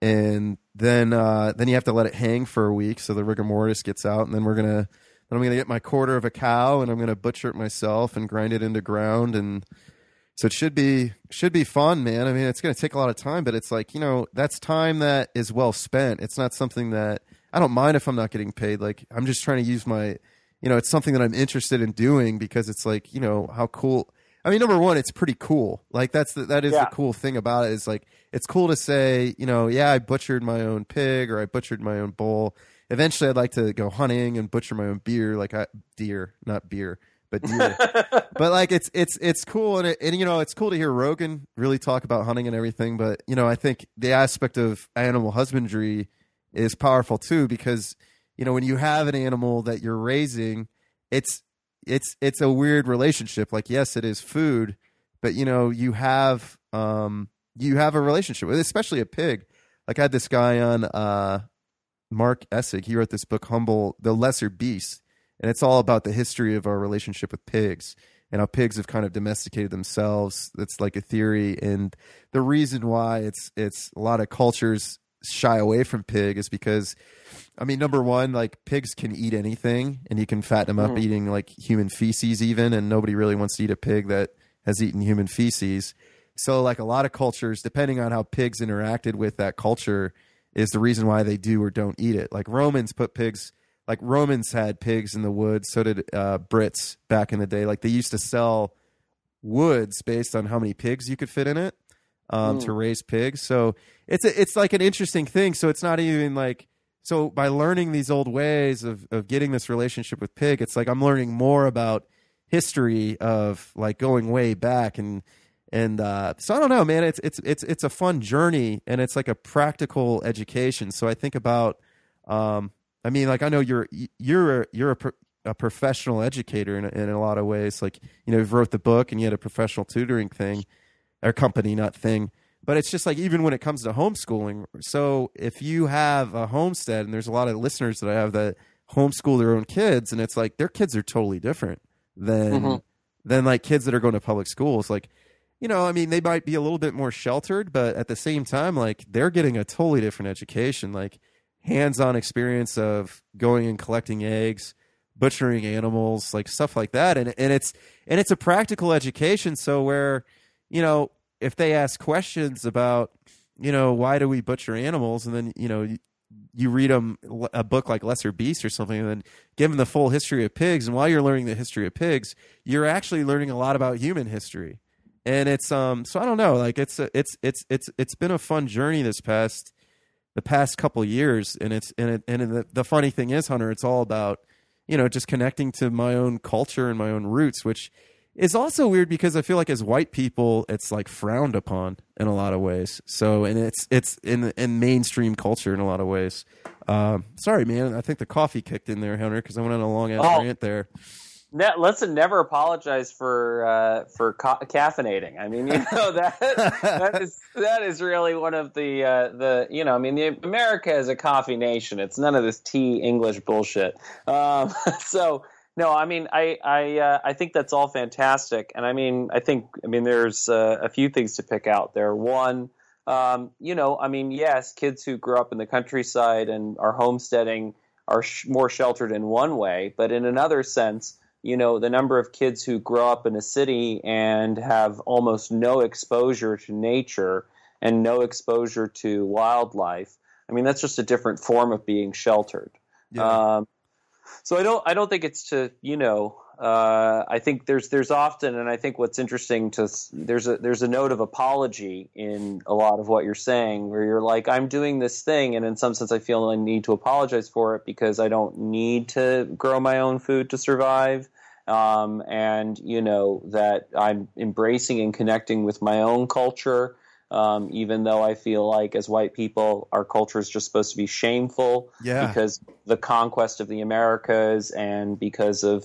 [SPEAKER 1] And then uh, then you have to let it hang for a week, so the rigor mortis gets out, and then we're gonna then I'm gonna get my quarter of a cow, and I'm gonna butcher it myself and grind it into ground and so it should be should be fun, man. I mean, it's going to take a lot of time, but it's like you know that's time that is well spent. It's not something that I don't mind if I'm not getting paid. Like I'm just trying to use my, you know, it's something that I'm interested in doing because it's like you know how cool. I mean, number one, it's pretty cool. Like that's the, that is
[SPEAKER 2] Yeah.
[SPEAKER 1] the cool thing about it is like it's cool to say, you know, yeah, I butchered my own pig or I butchered my own bull. Eventually, I'd like to go hunting and butcher my own beer, like I, deer, not beer, but deer <laughs> but like it's it's it's cool and it, and you know it's cool to hear Rogan really talk about hunting and everything. But you know I think the aspect of animal husbandry is powerful too because you know when you have an animal that you're raising, it's it's it's a weird relationship. Like yes, it is food, but you know you have um you have a relationship with, it, especially a pig. Like I had this guy on uh Mark Essig. He wrote this book, Humble, the Lesser Beast, and it's all about the history of our relationship with pigs and how pigs have kind of domesticated themselves. That's like a theory, and the reason why it's it's a lot of cultures shy away from pig is because, I mean, number one, like pigs can eat anything, and you can fatten them up
[SPEAKER 2] Mhm.
[SPEAKER 1] eating like human feces, even, and nobody really wants to eat a pig that has eaten human feces. So, like a lot of cultures, depending on how pigs interacted with that culture, is the reason why they do or don't eat it. Like Romans put pigs, like Romans had pigs in the woods. So did uh, Brits back in the day. Like they used to sell woods based on how many pigs you could fit in it um,
[SPEAKER 2] Mm.
[SPEAKER 1] to raise pigs. So it's a, it's like an interesting thing. So it's not even like so by learning these old ways of of getting this relationship with pig, it's like I'm learning more about history of like going way back and and uh, so I don't know, man. It's it's it's it's a fun journey, and it's like a practical education. So I think about, um, I mean, like I know you're you're a, you're a a professional educator in, in a lot of ways. Like you know, you wrote the book and you had a professional tutoring thing or company, not thing. But it's just like even when it comes to homeschooling. So if you have a homestead, and there's a lot of listeners that I have that homeschool their own kids, and it's like their kids are totally different than mm-hmm. than like kids that are going to public schools. Like you know, I mean, they might be a little bit more sheltered, but at the same time, like they're getting a totally different education, like hands-on experience of going and collecting eggs, butchering animals, like stuff like that, and and it's and it's a practical education. So where, you know, if they ask questions about, you know, why do we butcher animals, and then you know. You, you read them a book like Lesser Beast or something, and then give them the full history of pigs. And while you're learning the history of pigs, you're actually learning a lot about human history and it's um so I don't know like it's a, it's it's it's it's been a fun journey this past the past couple years and it's and it, and the, the funny thing is Hunter it's all about you know just connecting to my own culture and my own roots which is also weird because I feel like as white people it's like frowned upon in a lot of ways so and it's it's in in mainstream culture in a lot of ways um sorry man I think the coffee kicked in there Hunter because I went on a long ass oh. rant there
[SPEAKER 2] Ne- listen, never apologize for uh, for ca- caffeinating. I mean, you <laughs> know that that is that is really one of the uh, the you know. I mean, the, America is a coffee nation. It's none of this tea English bullshit. Um, <laughs> so no, I mean, I I uh, I think that's all fantastic, and I mean, I think I mean, there's uh, a few things to pick out there. One. Um, you know, I mean, yes, kids who grew up in the countryside and are homesteading are sh- more sheltered in one way, but in another sense, you know the number of kids who grow up in a city and have almost no exposure to nature and no exposure to wildlife i mean that's just a different form of being sheltered yeah. um, so i don't i don't think it's to you know uh, I think there's there's often, and I think what's interesting to there's a there's a note of apology in a lot of what you're saying, where you're like, I'm doing this thing, and in some sense, I feel I need to apologize for it because I don't need to grow my own food to survive um, and you know that I'm embracing and connecting with my own culture. Um, even though I feel like as white people, our culture is just supposed to be shameful
[SPEAKER 1] yeah.
[SPEAKER 2] because the conquest of the Americas and because of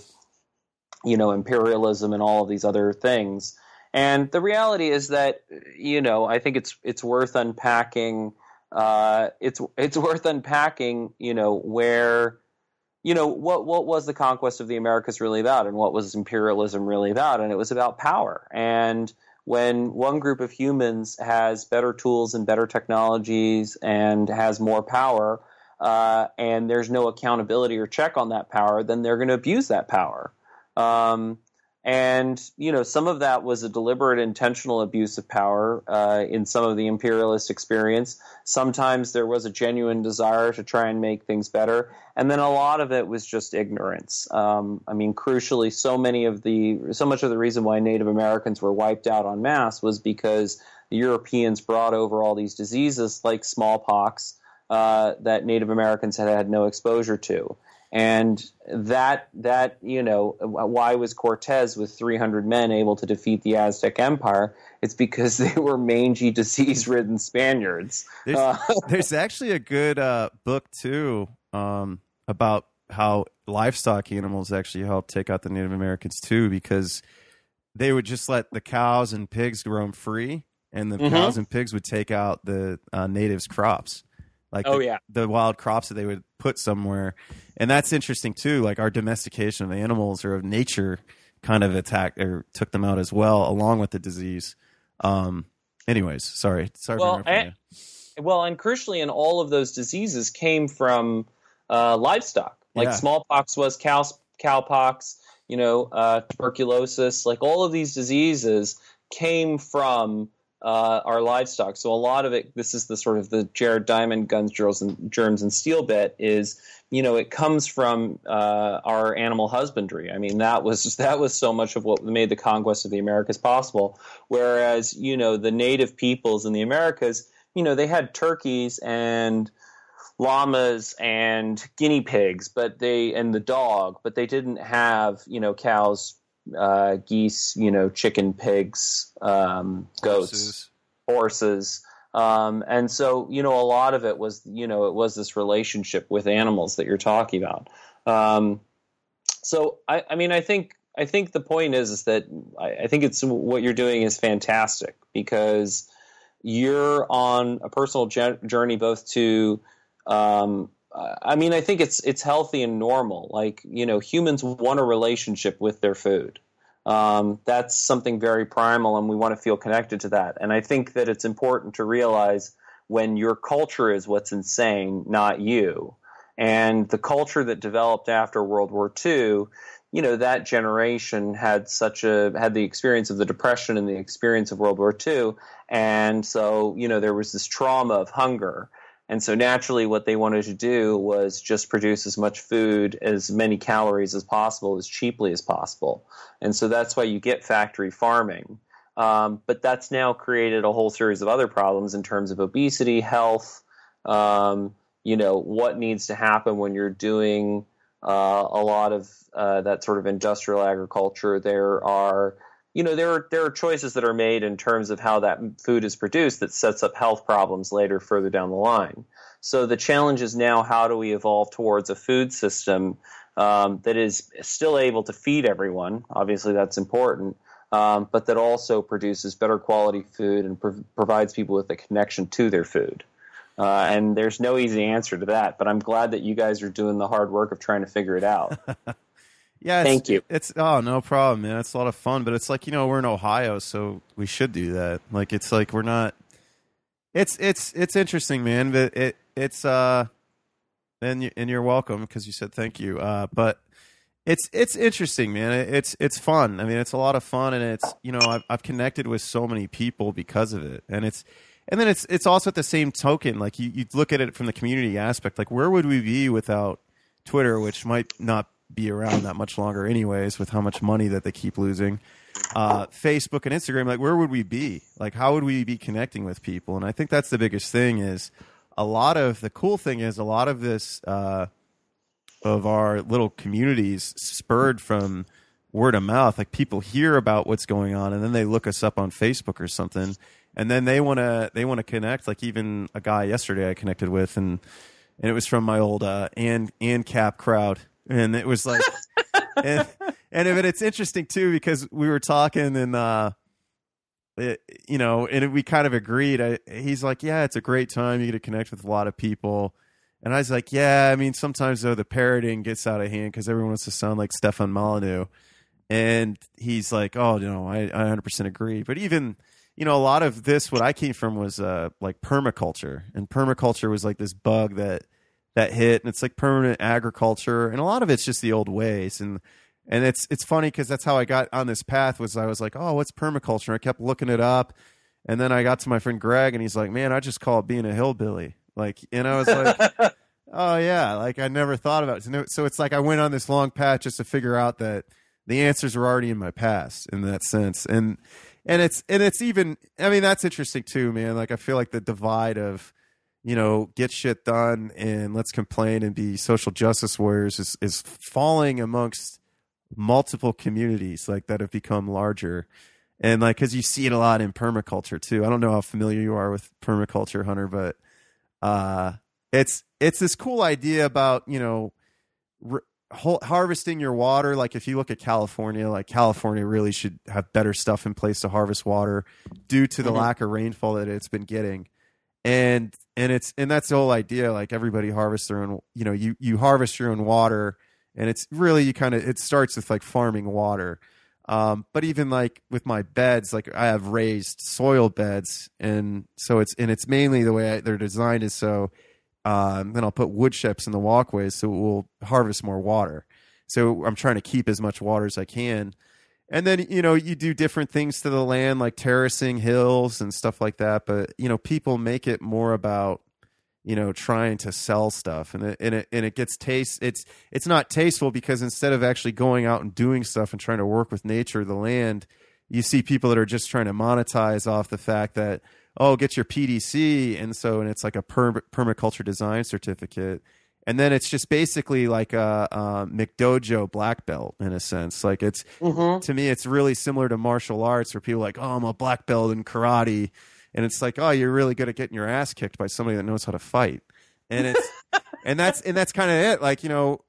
[SPEAKER 2] you know imperialism and all of these other things. And the reality is that you know I think it's it's worth unpacking. Uh, it's it's worth unpacking. You know where you know what what was the conquest of the Americas really about, and what was imperialism really about? And it was about power. And when one group of humans has better tools and better technologies and has more power, uh, and there's no accountability or check on that power, then they're going to abuse that power. Um, and you know, some of that was a deliberate, intentional abuse of power uh, in some of the imperialist experience. Sometimes there was a genuine desire to try and make things better, and then a lot of it was just ignorance. Um, I mean, crucially, so many of the, so much of the reason why Native Americans were wiped out en masse was because the Europeans brought over all these diseases like smallpox uh, that Native Americans had had no exposure to and that that you know why was Cortez with 300 men able to defeat the Aztec Empire? It's because <laughs> they were mangy, disease-ridden Spaniards.
[SPEAKER 1] There's, uh, <laughs> there's actually a good uh, book too um, about how livestock animals actually helped take out the Native Americans too, because they would just let the cows and pigs roam free, and the mm-hmm. cows and pigs would take out the uh, natives' crops like
[SPEAKER 2] oh
[SPEAKER 1] the,
[SPEAKER 2] yeah.
[SPEAKER 1] the wild crops that they would put somewhere. And that's interesting too like our domestication of animals or of nature kind of attacked or took them out as well along with the disease. Um anyways sorry. Sorry
[SPEAKER 2] well, and, well and crucially in all of those diseases came from uh, livestock. Like yeah. smallpox was cow cowpox you know uh, tuberculosis. Like all of these diseases came from uh, our livestock. So a lot of it, this is the sort of the Jared Diamond guns, germs, and germs and steel bit is, you know, it comes from uh, our animal husbandry. I mean, that was <laughs> that was so much of what made the conquest of the Americas possible. Whereas, you know, the native peoples in the Americas, you know, they had turkeys and llamas and guinea pigs, but they and the dog, but they didn't have, you know, cows, uh, geese, you know, chicken, pigs, um, goats, horses. horses. Um, and so, you know, a lot of it was, you know, it was this relationship with animals that you're talking about. Um, So I, I mean, I think I think the point is is that I, I think it's what you're doing is fantastic because you're on a personal journey both to um, I mean, I think it's it's healthy and normal. Like you know, humans want a relationship with their food. Um, that's something very primal, and we want to feel connected to that. And I think that it's important to realize when your culture is what's insane, not you. And the culture that developed after World War II, you know, that generation had such a had the experience of the Depression and the experience of World War II, and so you know there was this trauma of hunger and so naturally, what they wanted to do was just produce as much food, as many calories as possible, as cheaply as possible. And so that's why you get factory farming. Um, but that's now created a whole series of other problems in terms of obesity, health, um, you know, what needs to happen when you're doing uh, a lot of uh, that sort of industrial agriculture. There are you know there are there are choices that are made in terms of how that food is produced that sets up health problems later further down the line. So the challenge is now how do we evolve towards a food system um, that is still able to feed everyone? Obviously, that's important, um, but that also produces better quality food and pro- provides people with a connection to their food. Uh, and there's no easy answer to that, but I'm glad that you guys are doing the hard work of trying to figure it out. <laughs>
[SPEAKER 1] Yeah,
[SPEAKER 2] thank you.
[SPEAKER 1] It's oh no problem, man. It's a lot of fun, but it's like you know we're in Ohio, so we should do that. Like it's like we're not. It's it's it's interesting, man. But it it's uh, and you, and you're welcome because you said thank you. Uh, but it's it's interesting, man. It's it's fun. I mean, it's a lot of fun, and it's you know I've I've connected with so many people because of it, and it's and then it's it's also at the same token, like you you look at it from the community aspect, like where would we be without Twitter, which might not be around that much longer, anyways, with how much money that they keep losing. Uh, Facebook and Instagram, like where would we be? Like how would we be connecting with people? And I think that's the biggest thing. Is a lot of the cool thing is a lot of this uh, of our little communities spurred from word of mouth. Like people hear about what's going on, and then they look us up on Facebook or something, and then they want to they want to connect. Like even a guy yesterday I connected with, and and it was from my old uh, and and cap crowd and it was like, <laughs> and, and it's interesting too because we were talking and uh, it, you know, and we kind of agreed. I, he's like, yeah, it's a great time. You get to connect with a lot of people. And I was like, yeah, I mean, sometimes though the parroting gets out of hand because everyone wants to sound like Stefan Molyneux. And he's like, oh, no, I, I 100% agree. But even, you know, a lot of this, what I came from was uh, like permaculture. And permaculture was like this bug that that hit, and it's like permanent agriculture, and a lot of it's just the old ways, and and it's it's funny because that's how I got on this path. Was I was like, oh, what's permaculture? I kept looking it up, and then I got to my friend Greg, and he's like, man, I just call it being a hillbilly. Like, and I was like, <laughs> oh yeah, like I never thought about it. So it's like I went on this long path just to figure out that the answers were already in my past in that sense, and and it's and it's even. I mean, that's interesting too, man. Like I feel like the divide of you know, get shit done and let's complain and be social justice warriors is, is falling amongst multiple communities like that have become larger. And like, cause you see it a lot in permaculture too. I don't know how familiar you are with permaculture, Hunter, but, uh, it's, it's this cool idea about, you know, re- harvesting your water. Like if you look at California, like California really should have better stuff in place to harvest water due to the mm-hmm. lack of rainfall that it's been getting and and it's and that's the whole idea like everybody harvests their own you know you you harvest your own water and it's really you kind of it starts with like farming water. Um, but even like with my beds like i have raised soil beds and so it's and it's mainly the way I, they're designed is so um, then i'll put wood chips in the walkways so it will harvest more water. So i'm trying to keep as much water as i can and then you know you do different things to the land like terracing hills and stuff like that but you know people make it more about you know trying to sell stuff. And it and it, and it gets taste it's it's not tasteful because instead of actually going out and doing stuff and trying to work with nature the land you see people that are just trying to monetize off the fact that oh get your pdc and so and it's like a per- permaculture design certificate and then it's just basically like a, a McDojo black belt in a sense. Like it's mm-hmm. to me, it's really similar to martial arts, where people are like, oh, I'm a black belt in karate, and it's like, oh, you're really good at getting your ass kicked by somebody that knows how to fight, and it's <laughs> and that's and that's kind of it. Like you know,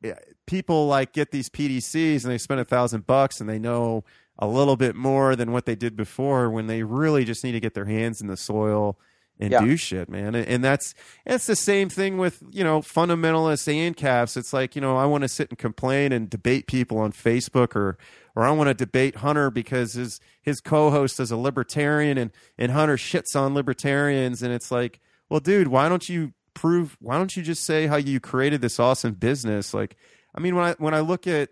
[SPEAKER 1] people like get these PDCs and they spend a thousand bucks and they know a little bit more than what they did before when they really just need to get their hands in the soil and
[SPEAKER 2] Yeah.
[SPEAKER 1] do shit, man. And, and that's it's the same thing with you know fundamentalists and caps. It's like you know I want to sit and complain and debate people on Facebook or or I want to debate Hunter because his his co-host is a libertarian and and Hunter shits on libertarians and it's like, well, dude, why don't you prove? Why don't you just say how you created this awesome business? Like, I mean, when I when I look at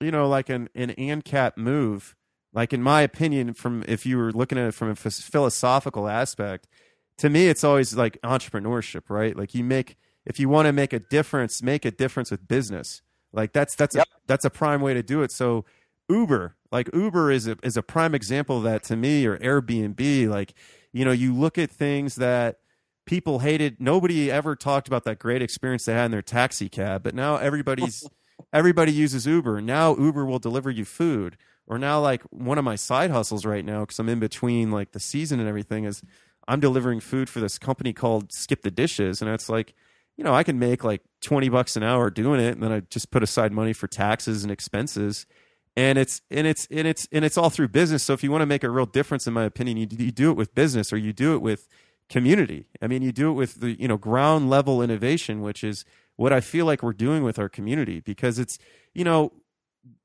[SPEAKER 1] you know like an an ANCAP move, like in my opinion, from if you were looking at it from a philosophical aspect, to me, it's always like entrepreneurship, right? Like you make if you want to make a difference, make a difference with business. Like that's that's
[SPEAKER 2] Yep.
[SPEAKER 1] a, that's a prime way to do it. So Uber, like Uber is a is a prime example of that to me, or Airbnb. Like you know, you look at things that people hated. Nobody ever talked about that great experience they had in their taxi cab, but now everybody's <laughs> everybody uses Uber. Now Uber will deliver you food. Or now, like one of my side hustles right now, because I'm in between like the season and everything, is I'm delivering food for this company called Skip the Dishes, and it's like, you know, I can make like twenty bucks an hour doing it, and then I just put aside money for taxes and expenses, and it's and it's and it's and it's all through business. So if you want to make a real difference, in my opinion, you, you do it with business or you do it with community. I mean, you do it with the you know ground level innovation, which is what I feel like we're doing with our community because it's you know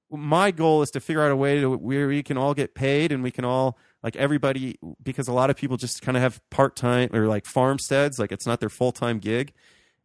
[SPEAKER 1] my goal is to figure out a way to where we can all get paid and we can all like everybody because a lot of people just kind of have part-time or like farmsteads like it's not their full-time gig.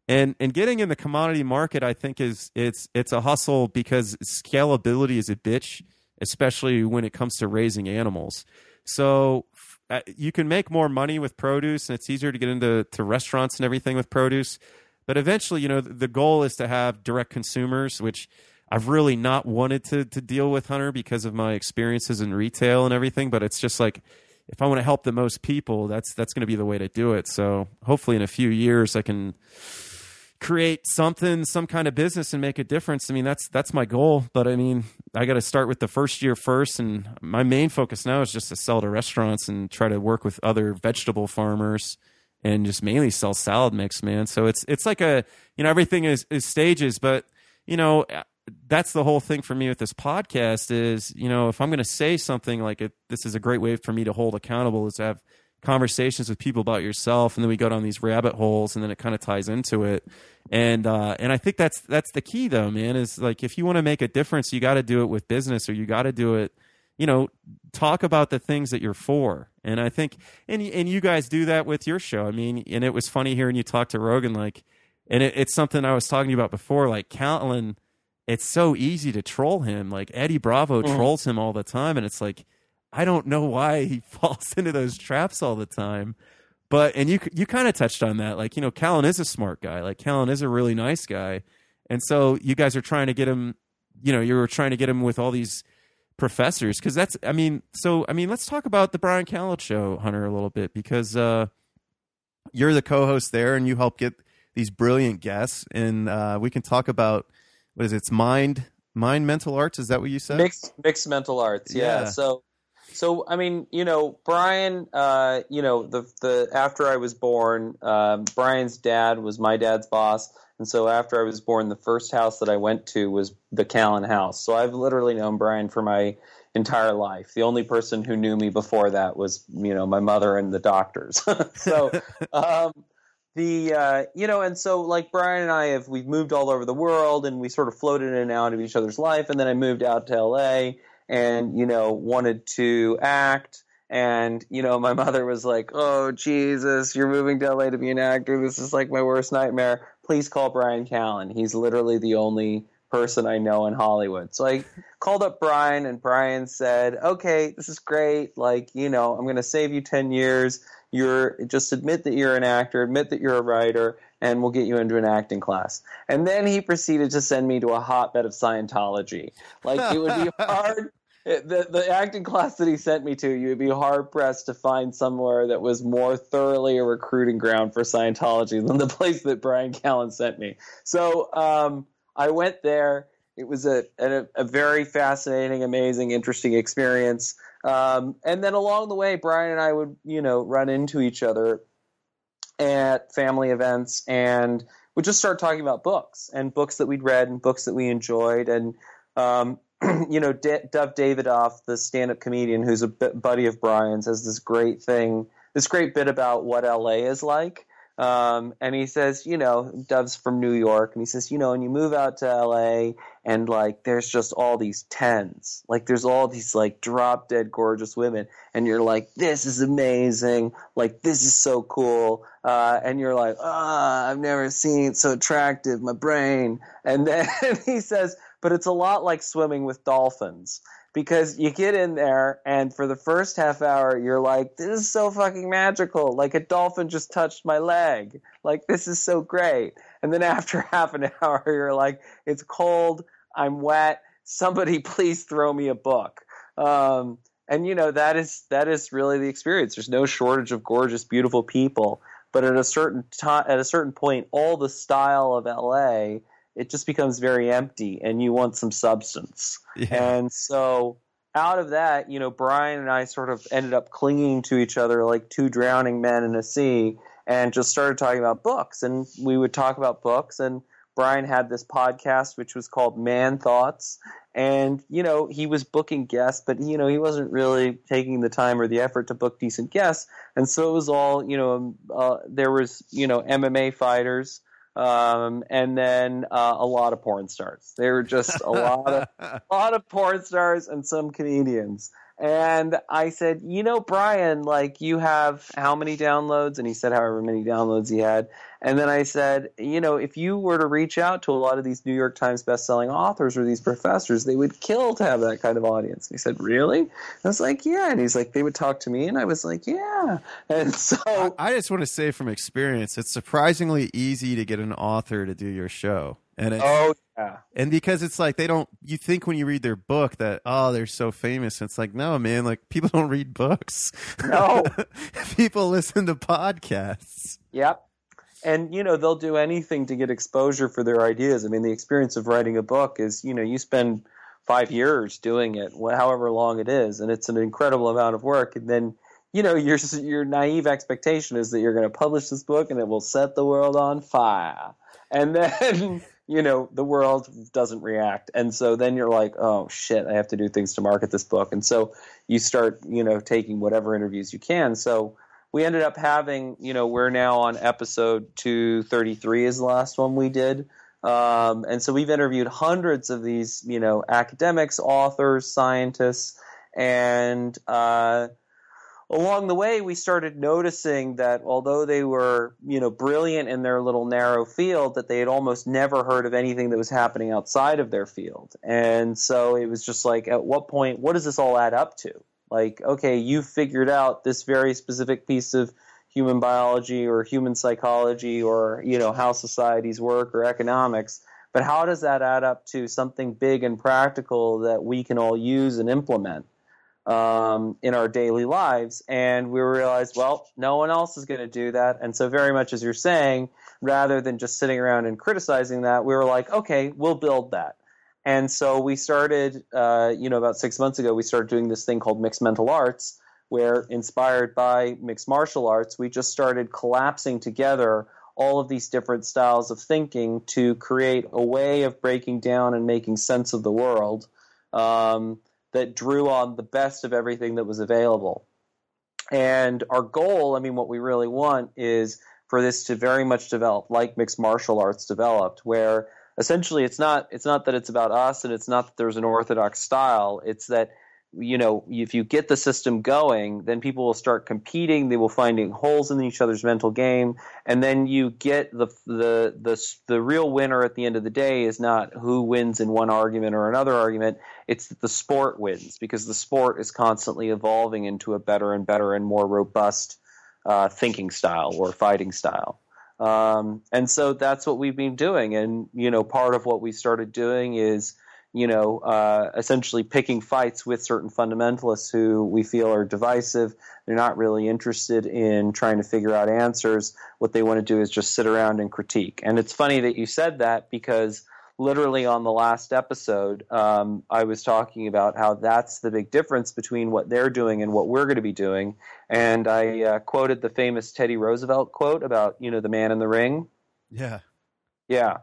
[SPEAKER 1] And and getting in the commodity market i think is it's it's a hustle because scalability is a bitch especially when it comes to raising animals. So uh, you can make more money with produce and it's easier to get into to restaurants and everything with produce. But eventually you know the, the goal is to have direct consumers which I've really not wanted to to deal with Hunter because of my experiences in retail and everything. But it's just like if I want to help the most people, that's that's going to be the way to do it. So hopefully, in a few years, I can create something, some kind of business, and make a difference. I mean, that's that's my goal. But I mean, I got to start with the first year first, and my main focus now is just to sell to restaurants and try to work with other vegetable farmers and just mainly sell salad mix, man. So it's it's like a you know everything is is stages, but you know that's the whole thing for me with this podcast is you know if i'm going to say something like it, this is a great way for me to hold accountable is to have conversations with people about yourself and then we go down these rabbit holes and then it kind of ties into it. And uh and i think that's that's the key though man is like if you want to make a difference you got to do it with business or you got to do it you know talk about the things that you're for. And i think and and you guys do that with your show. I mean and it was funny hearing you talk to rogan like and it, it's something i was talking about before like Callen, it's so easy to troll him. Like Eddie Bravo
[SPEAKER 2] Mhm.
[SPEAKER 1] trolls him all the time, and it's like I don't know why he <laughs> falls into those traps all the time. But and you you kind of touched on that, like you know, Callen is a smart guy. Like Callen is a really nice guy, and so you guys are trying to get him. You know, you were trying to get him with all these professors because that's. I mean, so I mean, let's talk about the Bryan Callen show, Hunter, a little bit because uh, you're the co-host there, and you help get these brilliant guests, and uh, we can talk about what is it? It's mind mind mental arts. Is that what you said?
[SPEAKER 2] mixed mixed mental arts yeah.
[SPEAKER 1] Yeah.
[SPEAKER 2] so so i mean you know bryan uh you know the the after i was born um bryan's dad was my dad's boss and so after i was born the first house that i went to was the callen house so i've literally known bryan for my entire life the only person who knew me before that was you know my mother and the doctors <laughs> so <laughs> um the uh, you know and so like bryan and i have we've moved all over the world and we sort of floated in and out of each other's life and then i moved out to la and you know wanted to act. And you know my <laughs> mother was like oh jesus you're moving to la to be an actor. This is like my worst nightmare. Please call bryan callen. He's literally the only person i know in hollywood so i called up bryan and bryan said okay this is great like you know i'm going to save you 10 years you're just admit that you're an actor, admit that you're a writer, and we'll get you into an acting class. And then he proceeded to send me to a hotbed of Scientology. Like it would be <laughs> hard. it- The, the acting class that he sent me to, you would be hard pressed to find somewhere that was more thoroughly a recruiting ground for Scientology than the <laughs> place that Bryan Callen sent me. So um, I went there. It was a, a, a very fascinating, amazing, interesting experience. Um, and then along the way, Bryan and I would, you know, run into each other at family events, and would just start talking about books and books that we'd read and books that we enjoyed. And, um, <clears throat> you know, D- Dov Davidoff, the stand up comedian who's a buddy of Bryan's, has this great thing, this great bit about what LA is like. Um, and he says, you know, Dov's from New York, and he says, you know, and you move out to LA, and like, there's just all these tens, like, there's all these like drop dead gorgeous women, and you're like, this is amazing, like, this is so cool, uh, and you're like, ah, I've never seen so attractive, my brain, and then <laughs> he says, but it's a lot like swimming with dolphins because you get in there and for the first half hour you're like this is so fucking magical. Like a dolphin just touched my leg. Like this is so great. And then after <laughs> half an hour you're like it's cold. I'm wet. Somebody <laughs> please throw me a book. Um, and you know that is that is really the experience. There's no shortage of gorgeous beautiful people. But at a certain time at a certain point all the style of la it just becomes very empty and you want some substance. Yeah. And so out of that, you know, Bryan and I sort of ended up clinging to each other like two drowning men in a sea and just started talking about books. And we would talk about books. And Bryan had this podcast which was called Man Thoughts. And, you know, he was booking guests, but, you know, he wasn't really taking the time or the effort to book decent guests. And so it was all, you know, uh, there was, you know, MMA fighters um, and then uh, a lot of porn stars. They were just a lot of a <laughs> lot of porn stars and some comedians. And I said, you know, Bryan, like you have how many downloads? And he said however many downloads he had. And then I said, you know, if you were to reach out to a lot of these New York Times best-selling authors or these professors, they would kill to have that kind of audience. And he said, really? And I was like, yeah. And he's like, they would talk to me, and I was like, yeah. And <laughs> so
[SPEAKER 1] I, just want to say from experience, it's surprisingly easy to get an author to do your show. And it's,
[SPEAKER 2] oh yeah,
[SPEAKER 1] and because it's like they don't. You think when you read their book that oh they're so famous. It's like no man, like people <laughs> don't read books.
[SPEAKER 2] No, <laughs>
[SPEAKER 1] people listen to podcasts.
[SPEAKER 2] Yep and you know they'll do anything to get exposure for their ideas. I mean, the experience of writing a book is you know you spend five years doing it, however long it is, and it's an incredible amount of work. And then you know your <laughs> your naive expectation is that you're going to publish this book and it will set the world on fire, and then. You know the world doesn't react. And so then you're like oh shit i have to do things to market this book. And so you start you know taking whatever interviews you can. So we ended up having, you know, we're now on episode 233 is the last one we did. Um, and so we've interviewed hundreds of these, you know, academics, authors, scientists, and uh, along the way we started noticing that although they were, you know, brilliant in their little narrow field, that they had almost never heard of anything that was happening outside of their field. And so it was just like, at what point, what does this all add up to? Like, okay, you figured out this very specific piece of human biology or human psychology or, you know, how societies work or economics. But how does that add up to something big and practical that we can all use and implement um, in our daily lives? And we realized, well, no one else is going to do that. And so, very much as you're saying, rather than just sitting around and criticizing that, we were like, okay, we'll build that. And so we started, uh, you know, about six months ago, we started doing this thing called mixed mental arts, where inspired by mixed martial arts, we just started collapsing together all of these different styles of thinking to create a way of breaking down and making sense of the world um, that drew on the best of everything that was available. And our goal, I mean, what we really want is for this to very much develop like mixed martial arts developed, where essentially it's not it's not that it's about us and it's not that there's an orthodox style it's that you know if you get the system going then people will start competing. They will finding holes in each other's mental game. And then you get the the the the real winner at the end of the day is not who wins in one argument or another argument. It's that the sport wins because the sport is constantly evolving into a better and better and more robust uh, thinking style or fighting style. Um, and so that's what we've been doing. And, you know, part of what we started doing is, you know, uh, essentially picking fights with certain fundamentalists who we feel are divisive. They're not really interested in trying to figure out answers. What they want to do is just sit around and critique. And it's funny that you said that because literally on the last episode, um, I was talking about how that's the big difference between what they're doing and what we're going to be doing. And I uh, quoted the famous Teddy Roosevelt quote about, you know, the man in the ring.
[SPEAKER 1] Yeah.
[SPEAKER 2] Yeah.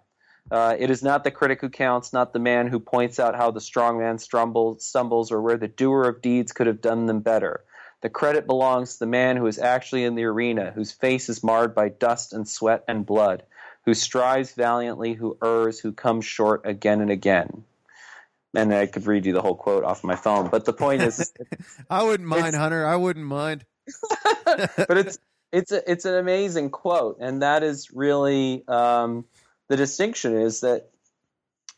[SPEAKER 2] Uh, it is not the critic who counts, not the man who points out how the strong man stumbles, stumbles or where the doer of deeds could have done them better. The credit belongs to the man who is actually in the arena, whose face is marred by dust and sweat and blood, who strives valiantly, who errs, who comes short again and again. And I could read you the whole quote off my phone, but the point is, <laughs>
[SPEAKER 1] I wouldn't mind, Hunter. I wouldn't mind. <laughs>
[SPEAKER 2] but it's it's a, it's an amazing quote, and that is really um, the distinction is that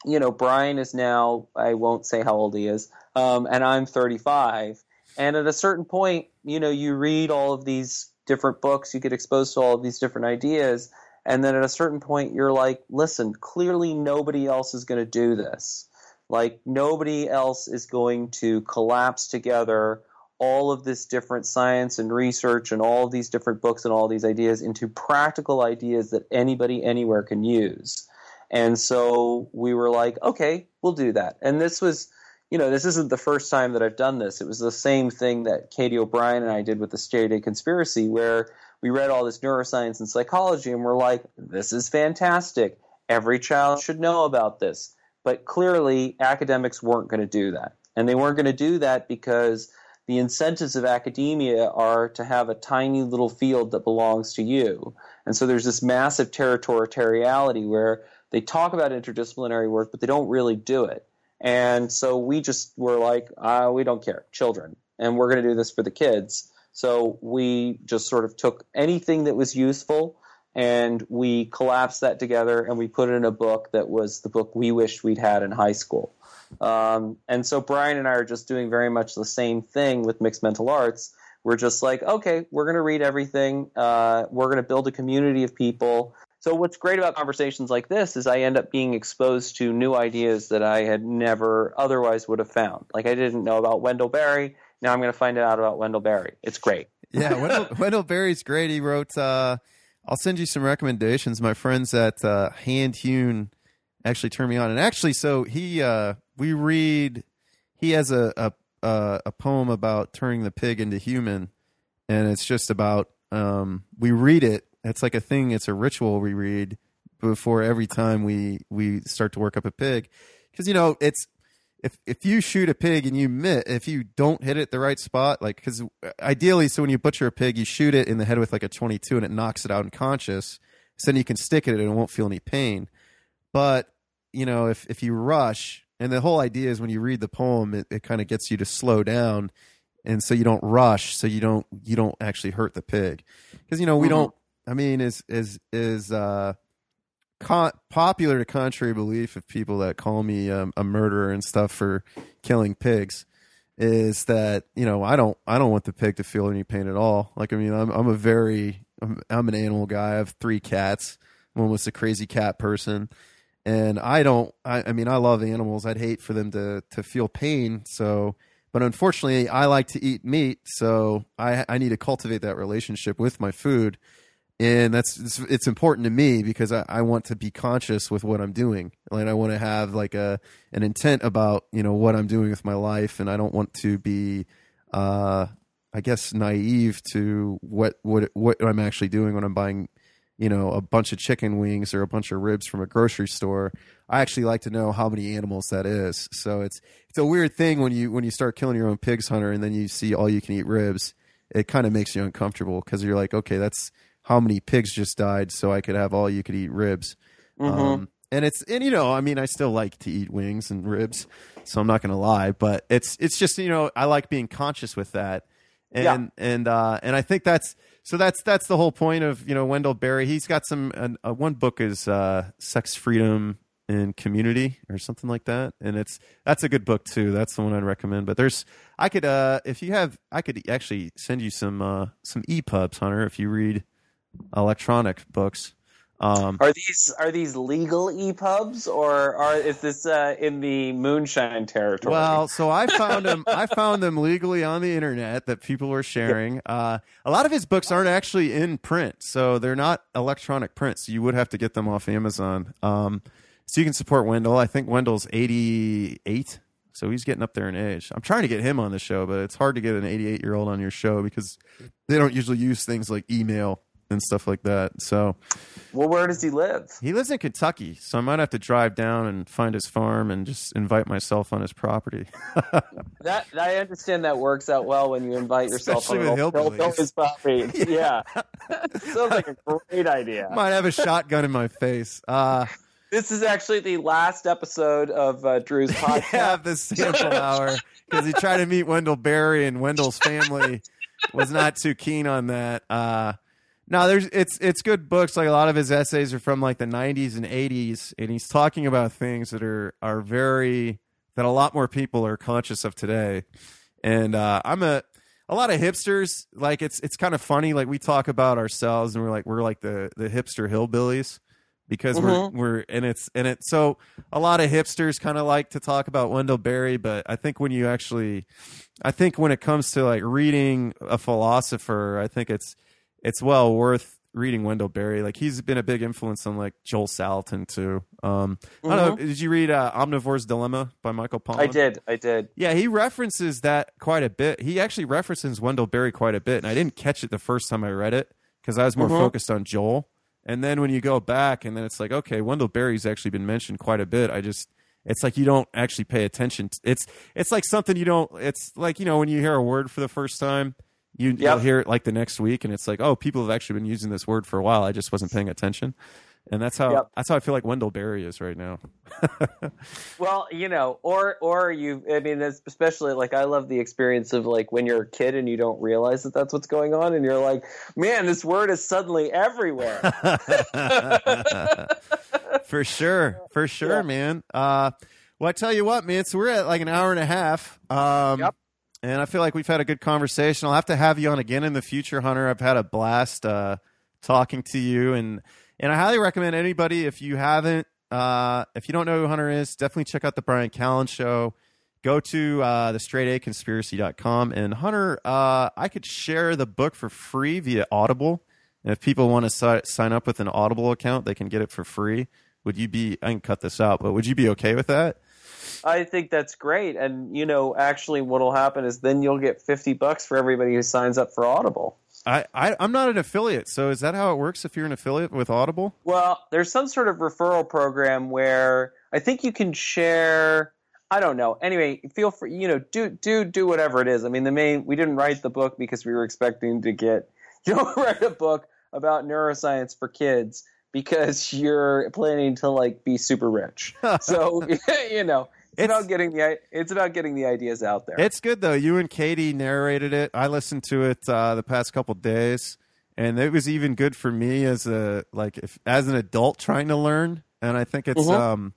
[SPEAKER 2] you know Bryan is now I won't say how old he is, um, and I'm 35, and at a certain point, you know, you read all of these different books, you get exposed to all of these different ideas, and then at a certain point, you're like, listen, clearly nobody else is going to do this. Like nobody else is going to collapse together all of this different science and research and all these different books and all these ideas into practical ideas that anybody anywhere can use. And so we were like, okay, we'll do that. And this was, you know, this isn't the first time that I've done this. It was the same thing that Katie O'Brien and I did with the Straight A Conspiracy, where we read all this neuroscience and psychology and we're like, this is fantastic. Every child should know about this. But clearly, academics weren't going to do that. And they weren't going to do that because the incentives of academia are to have a tiny little field that belongs to you. And so there's this massive territoriality where they talk about interdisciplinary work, but they don't really do it. And so we just were like, uh, we don't care, children, and we're going to do this for the kids. So we just sort of took anything that was useful and we collapsed that together and we put it in a book that was the book we wished we'd had in high school. Um, and so Bryan and I are just doing very much the same thing with mixed mental arts. We're just like, okay, we're going to read everything. Uh, we're going to build a community of people. So what's great about conversations like this is I end up being exposed to new ideas that I had never otherwise would have found. Like I didn't know about Wendell Berry. Now I'm going to find out about Wendell Berry. It's great.
[SPEAKER 1] Yeah, Wendell, <laughs> Wendell Berry's great. He wrote. Uh, I'll send you some recommendations. My friends at uh, Hand Hewn actually turned me on, and actually, so he uh, we read. He has a, a a poem about turning the pig into human, and it's just about um, we read it. It's like a thing. It's a ritual we read before every time we we start to work up a pig, because you know it's if if you shoot a pig and you miss, if you don't hit it the right spot, like because ideally, so when you butcher a pig, you shoot it in the head with like a twenty two and it knocks it out unconscious. So then you can stick it and it won't feel any pain. But you know, if if you rush and the whole idea is when you read the poem, it, it kind of gets you to slow down, and so you don't rush, so you don't you don't actually hurt the pig, because you know we mm-hmm. don't. I mean, is is is uh, con- popular to contrary belief of people that call me um, a murderer and stuff for killing pigs is that you know I don't I don't want the pig to feel any pain at all. Like I mean I'm I'm a very I'm, I'm an animal guy. I have three cats. I'm almost a crazy cat person and I don't. I, I, mean, I love animals. I'd hate for them to to feel pain. So, but unfortunately, I like to eat meat, so I I need to cultivate that relationship with my food, and that's it's, it's important to me because I, I want to be conscious with what I'm doing, and I want to have like a an intent about you know what I'm doing with my life, and I don't want to be. Uh, I guess naive to what what what I'm actually doing when I'm buying you know a bunch of chicken wings or a bunch of ribs from a grocery store i actually like to know how many animals that is so it's it's a weird thing when you when you start killing your own pigs hunter and then you see all you can eat ribs it kind of makes you uncomfortable because you're like okay that's how many pigs just died so i could have all you could eat ribs mm-hmm. um, and it's and you know i mean i still like to eat wings and ribs so i'm not gonna lie but it's it's just you know i like being conscious with that and yeah. and uh and i think that's so that's that's the whole point of you know Wendell Berry. He's got some uh, one book is uh, Sex Freedom and Community or something like that, and it's that's a good book too. That's the one I'd recommend. But there's I could uh, if you have I could actually send you some uh, some EPUBs, Hunter, if you read electronic books.
[SPEAKER 2] Um, are these are these legal EPUBs or are is this uh, in the moonshine territory?
[SPEAKER 1] Well, so I found them. I found them legally on the internet that people were sharing. Uh, a lot of his books aren't actually in print, so they're not electronic prints. So you would have to get them off Amazon. Um, so you can support Wendell. I think Wendell's eighty eight. So he's getting up there in age. I'm trying to get him on the show, but it's hard to get an 88 year old on your show because they don't usually use things like email and stuff like that. So,
[SPEAKER 2] well, where does he live?
[SPEAKER 1] He lives in Kentucky, so I might have to drive down and find his farm and just invite myself on his property. <laughs>
[SPEAKER 2] that I understand that works out well when you invite yourself
[SPEAKER 1] Especially
[SPEAKER 2] on his property. <laughs> Yeah, yeah. sounds like a great idea.
[SPEAKER 1] Might have a shotgun in my face. Uh,
[SPEAKER 2] this is actually the last episode of uh, Drew's <laughs> podcast.
[SPEAKER 1] yeah, the sample hour because he tried to meet Wendell Berry and Wendell's family was not too keen on that. Uh, no, there's it's it's good books. Like a lot of his essays are from like the 90s and 80s, and he's talking about things that are are very that a lot more people are conscious of today. And uh, I'm a a lot of hipsters. Like it's it's kind of funny. Like we talk about ourselves, and we're like we're like the the hipster hillbillies because mm-hmm. we're we're and it's and it so a lot of hipsters kind of like to talk about Wendell Berry, but I think when you actually I think when it comes to like reading a philosopher, I think it's it's well worth reading Wendell Berry. Like he's been a big influence on like Joel Salatin too. Um, mm-hmm. I don't know. Mm-hmm. Did you read uh, Omnivore's Dilemma by Michael Pollan?
[SPEAKER 2] I did. I did.
[SPEAKER 1] Yeah, he references that quite a bit. He actually references Wendell Berry quite a bit, and I didn't catch it the first time I read it because I was more mm-hmm. focused on Joel. And then when you go back and then it's like, okay, Wendell Berry's actually been mentioned quite a bit. I just it's like you don't actually pay attention. To, it's it's like something you don't. It's like you know when you hear a word for the first time, you yep. you'll hear it like the next week, and it's like, oh, people have actually been using this word for a while. I just wasn't paying attention, and that's how yep. that's how I feel like Wendell Berry is right now. <laughs>
[SPEAKER 2] well, you know, or or you. I mean, especially like I love the experience of like when you're a kid and you don't realize that that's what's going on, and you're like, man, this word is suddenly everywhere. <laughs>
[SPEAKER 1] for sure, for sure, yeah. man. Uh, well, I tell you what, man. So we're at like an hour and a half. Um, yep. And I feel like we've had a good conversation. I'll have to have you on again in the future, Hunter. I've had a blast uh, talking to you, and and I highly recommend anybody if you haven't, uh, if you don't know who Hunter is, definitely check out the Bryan Callen Show. Go to uh, the straightaconspiracy.com. And Hunter, uh, I could share the book for free via Audible. And if people want to si- sign up with an Audible account, they can get it for free. Would you be? I can cut this out, but would you be okay with that?
[SPEAKER 2] I think that's great. And you know, actually, what'll happen is then you'll get fifty bucks for everybody who signs up for Audible.
[SPEAKER 1] I, I am not an affiliate, so is that how it works? If you're an affiliate with Audible?
[SPEAKER 2] Well, there's some sort of referral program where I think you can share. I don't know. Anyway, feel free. You know, do do do whatever it is. I mean, the main we didn't write the book because we were expecting to get <laughs> you know write a book about neuroscience for kids because <laughs> you're planning to like be super rich. <laughs> so <laughs> you know, it's, it's, about getting the it's about getting the ideas out there.
[SPEAKER 1] It's good though. You and Katie narrated it. I listened to it uh, the past couple days, and it was even good for me as a like if, as an adult trying to learn. And I think it's mm-hmm. um,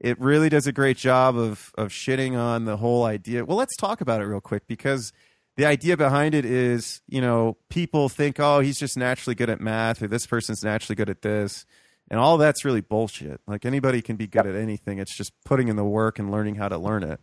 [SPEAKER 1] it really does a great job of of shitting on the whole idea. Well, let's talk about it real quick because the idea behind it is, you know, people think, oh, he's just naturally good at math, or this person's naturally good at this, and all that's really bullshit. Like anybody can be good at anything. It's just putting in the work and learning how to learn it.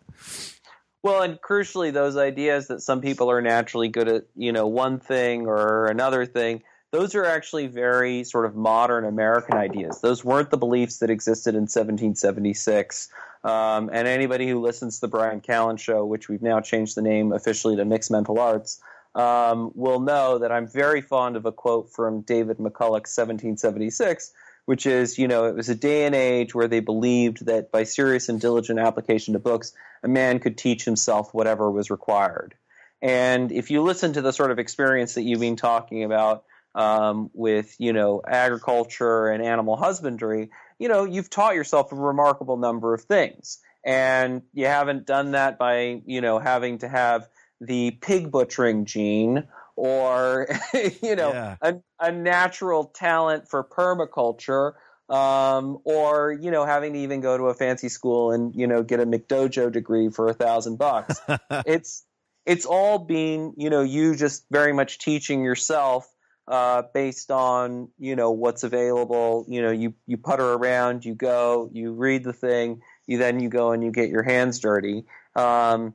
[SPEAKER 2] Well, and crucially, those ideas that some people are naturally good at, you know, one thing or another thing, those are actually very sort of modern American ideas. Those weren't the beliefs that existed in 1776 um, and anybody who listens to the Bryan Callen show, which we've now changed the name officially to Mixed Mental Arts, um, will know that I'm very fond of a quote from David McCullough's 1776, which is, you know, it was a day and age where they believed that by serious and diligent application to books, a man could teach himself whatever was required. And if you listen to the sort of experience that you've been talking about um, with, you know, agriculture and animal husbandry, you know, you've taught yourself a remarkable number of things. And you haven't done that by, you know, having to have the pig butchering gene or, <laughs> you know, yeah. a, a natural talent for permaculture um, or you know having to even go to a fancy school and you know get a McDojo degree for a thousand bucks. <laughs> it's it's all being you know you just very much teaching yourself uh, based on you know what's available. You know, you you putter around, you go, you read the thing, you then you go and you get your hands dirty. Um,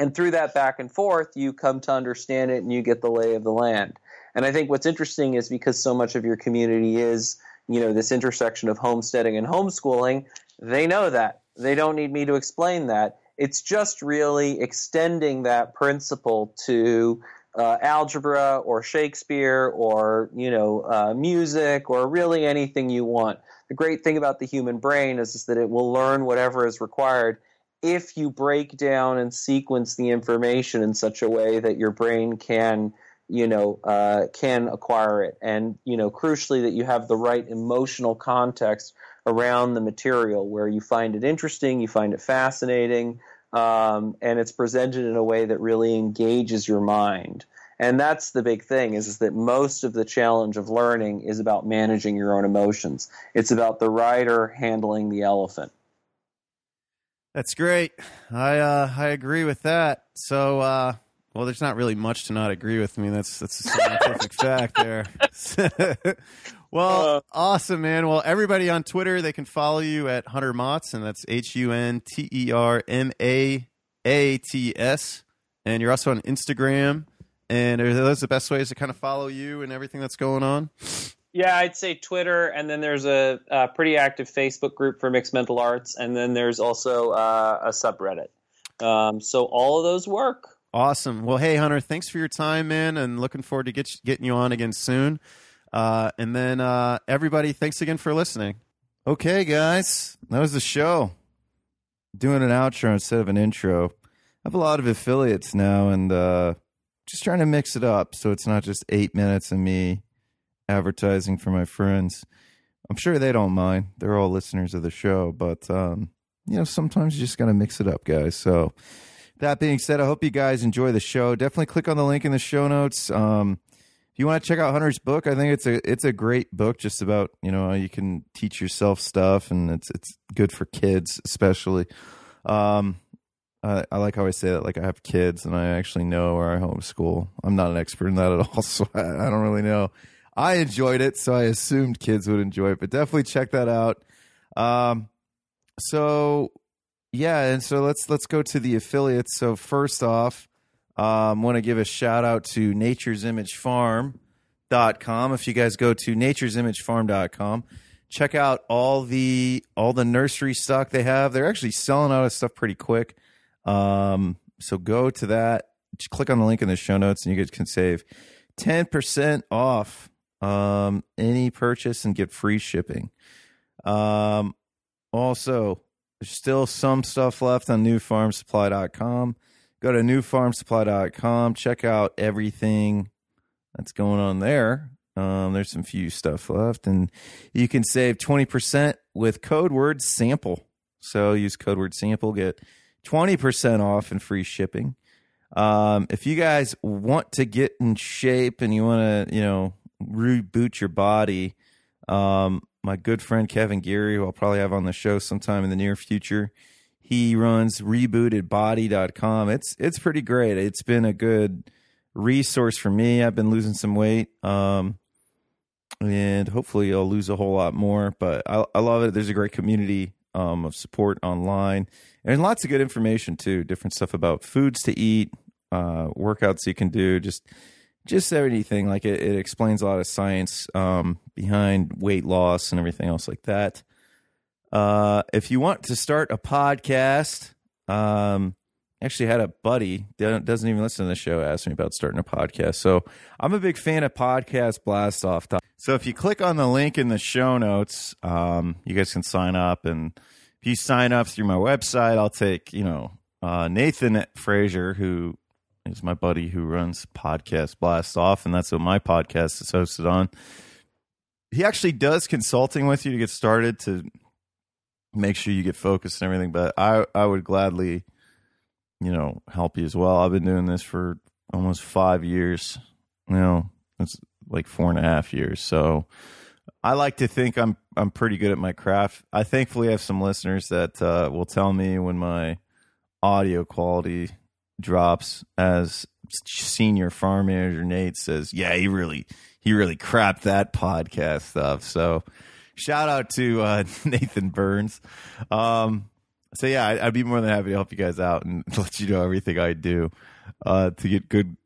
[SPEAKER 2] and through that back and forth, you come to understand it and you get the lay of the land. And I think what's interesting is because so much of your community is, you know, this intersection of homesteading and homeschooling, they know that. They don't need me to explain that. It's just really extending that principle to uh, algebra or Shakespeare or you know uh, music or really anything you want. The great thing about the human brain is, is that it will learn whatever is required if you break down and sequence the information in such a way that your brain can you know uh, can acquire it and you know crucially that you have the right emotional context around the material where you find it interesting you find it fascinating um, and it's presented in a way that really engages your mind. And that's the big thing is, is that most of the challenge of learning is about managing your own emotions. It's about the rider handling the elephant.
[SPEAKER 1] That's great. I uh, i agree with that. So uh well, there's not really much to not agree with. Me. That's that's a <laughs> scientific fact there. <laughs> well, uh, awesome, man. Well, everybody on Twitter, they can follow you at Hunter Maats, and that's H U N T E R M A A T S. And you're also on Instagram. And are those the best ways to kind of follow you and everything that's going on?
[SPEAKER 2] Yeah, I'd say Twitter, and then there's a, a pretty active Facebook group for mixed mental arts, and then there's also uh, a subreddit. Um, so all of those work.
[SPEAKER 1] Awesome. Well, hey, Hunter, thanks for your time, man, and looking forward to get, getting you on again soon. Uh, and then, uh, everybody, thanks again for listening. Okay, guys, that was the show. Doing an outro instead of an intro. I have a lot of affiliates now, and uh, just trying to mix it up so it's not just eight minutes of me advertising for my friends. I'm sure they don't mind. They're all listeners of the show, but um, you know, sometimes you just got to mix it up, guys. So that being said, I hope you guys enjoy the show. Definitely click on the link in the show notes. Um, if you want to check out Hunter's book, I think it's a it's a great book. Just about you know how you can teach yourself stuff, and it's it's good for kids especially. Um, I, I like how I say that. Like I have kids, and I actually know where I homeschool. I'm not an expert in that at all, <laughs> so I, I don't really know. I enjoyed it, so I assumed kids would enjoy it. But definitely check that out. Um, so yeah, and so let's let's go to the affiliates. So first off, um, want to give a shout out to Nature's Image Farm.com. If you guys go to Nature's Image Farm.com, check out all the all the nursery stock they have. They're actually selling out of stuff pretty quick. Um, so go to that. Just click on the link in the show notes, and you guys can save ten percent off um, any purchase and get free shipping. Um, also there's still some stuff left on newfarmsupply.com. Go to newfarmsupply.com. Check out everything that's going on there. Um, there's some few stuff left, and you can save 20% with code word sample. So use code word sample, get 20% off and free shipping. Um, if you guys want to get in shape and you want to, you know, reboot your body, um, my good friend Kevin Geary, who I'll probably have on the show sometime in the near future. He runs rebootedbody.com. It's it's pretty great. It's been a good resource for me. I've been losing some weight. Um, and hopefully I'll lose a whole lot more, but I, I love it. There's a great community um, of support online and lots of good information too. Different stuff about foods to eat, uh, workouts you can do, just just everything. Like it, it explains a lot of science um, behind weight loss and everything else like that. Uh, if you want to start a podcast, um, actually had a buddy that doesn't even listen to the show ask me about starting a podcast. So I'm a big fan of podcast blast off. So if you click on the link in the show notes, um, you guys can sign up. And if you sign up through my website, I'll take, you know, uh, Nathan Frazier, who is my buddy who runs podcast blast off and that's what my podcast is hosted on he actually does consulting with you to get started to make sure you get focused and everything but i i would gladly you know help you as well. I've been doing this for almost five years you know it's like four and a half years. So i like to think i'm i'm pretty good at my craft. I thankfully have some listeners that uh, will tell me when my audio quality drops as senior farm manager Nate says, "Yeah, he really he really crapped that podcast stuff." So, shout out to uh, <laughs> Nathan Burns. Um, so yeah, I, would be more than happy to help you guys out and <laughs> let you know everything I do uh, to get good,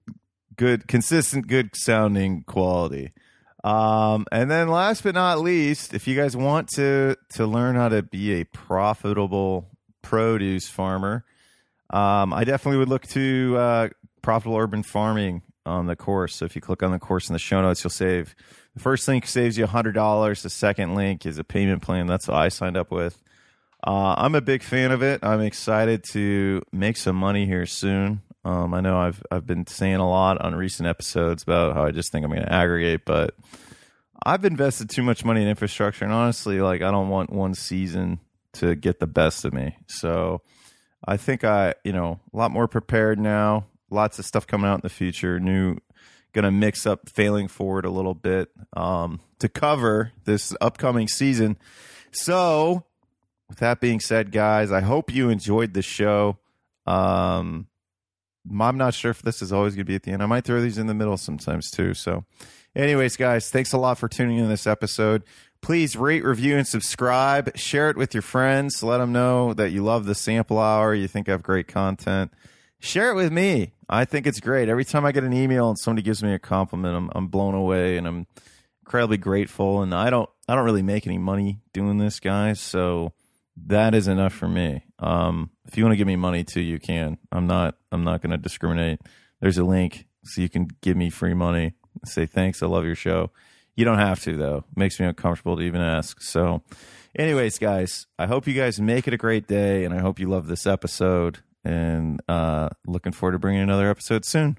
[SPEAKER 1] good, consistent, good sounding quality. Um, and then last but not least, if you guys want to to learn how to be a profitable produce farmer, um, I definitely would look to uh, profitable urban farming on the course. So if you click on the course in the show notes, you'll save. The first link saves you hundred dollars. The second link is a payment plan. That's what I signed up with. Uh, I'm a big fan of it. I'm excited to make some money here soon. Um, I know I've I've been saying a lot on recent episodes about how I just think I'm going to aggregate, but I've invested too much money in infrastructure, and honestly, like I don't want one season to get the best of me. So I think I, you know, a lot more prepared now. Lots of stuff coming out in the future. New, gonna mix up failing forward a little bit um, to cover this upcoming season. So, with that being said, guys, I hope you enjoyed the show. Um, I'm not sure if this is always going to be at the end. I might throw these in the middle sometimes too. So, anyways, guys, thanks a lot for tuning in this episode. Please rate, review, and subscribe. Share it with your friends. Let them know that you love the sample hour. You think I have great content. Share it with me. I think it's great. Every time I get an email and somebody gives me a compliment, I'm, I'm blown away and I'm incredibly grateful. And I don't I don't really make any money doing this, guys. So that is enough for me. Um, if you want to give me money too, you can. I'm not I'm not going to discriminate. There's a link so you can give me free money. Say thanks. I love your show. You don't have to though. It makes me uncomfortable to even ask. So, anyways, guys, I hope you guys make it a great day, and I hope you love this episode. And uh, looking forward to bringing another episode soon.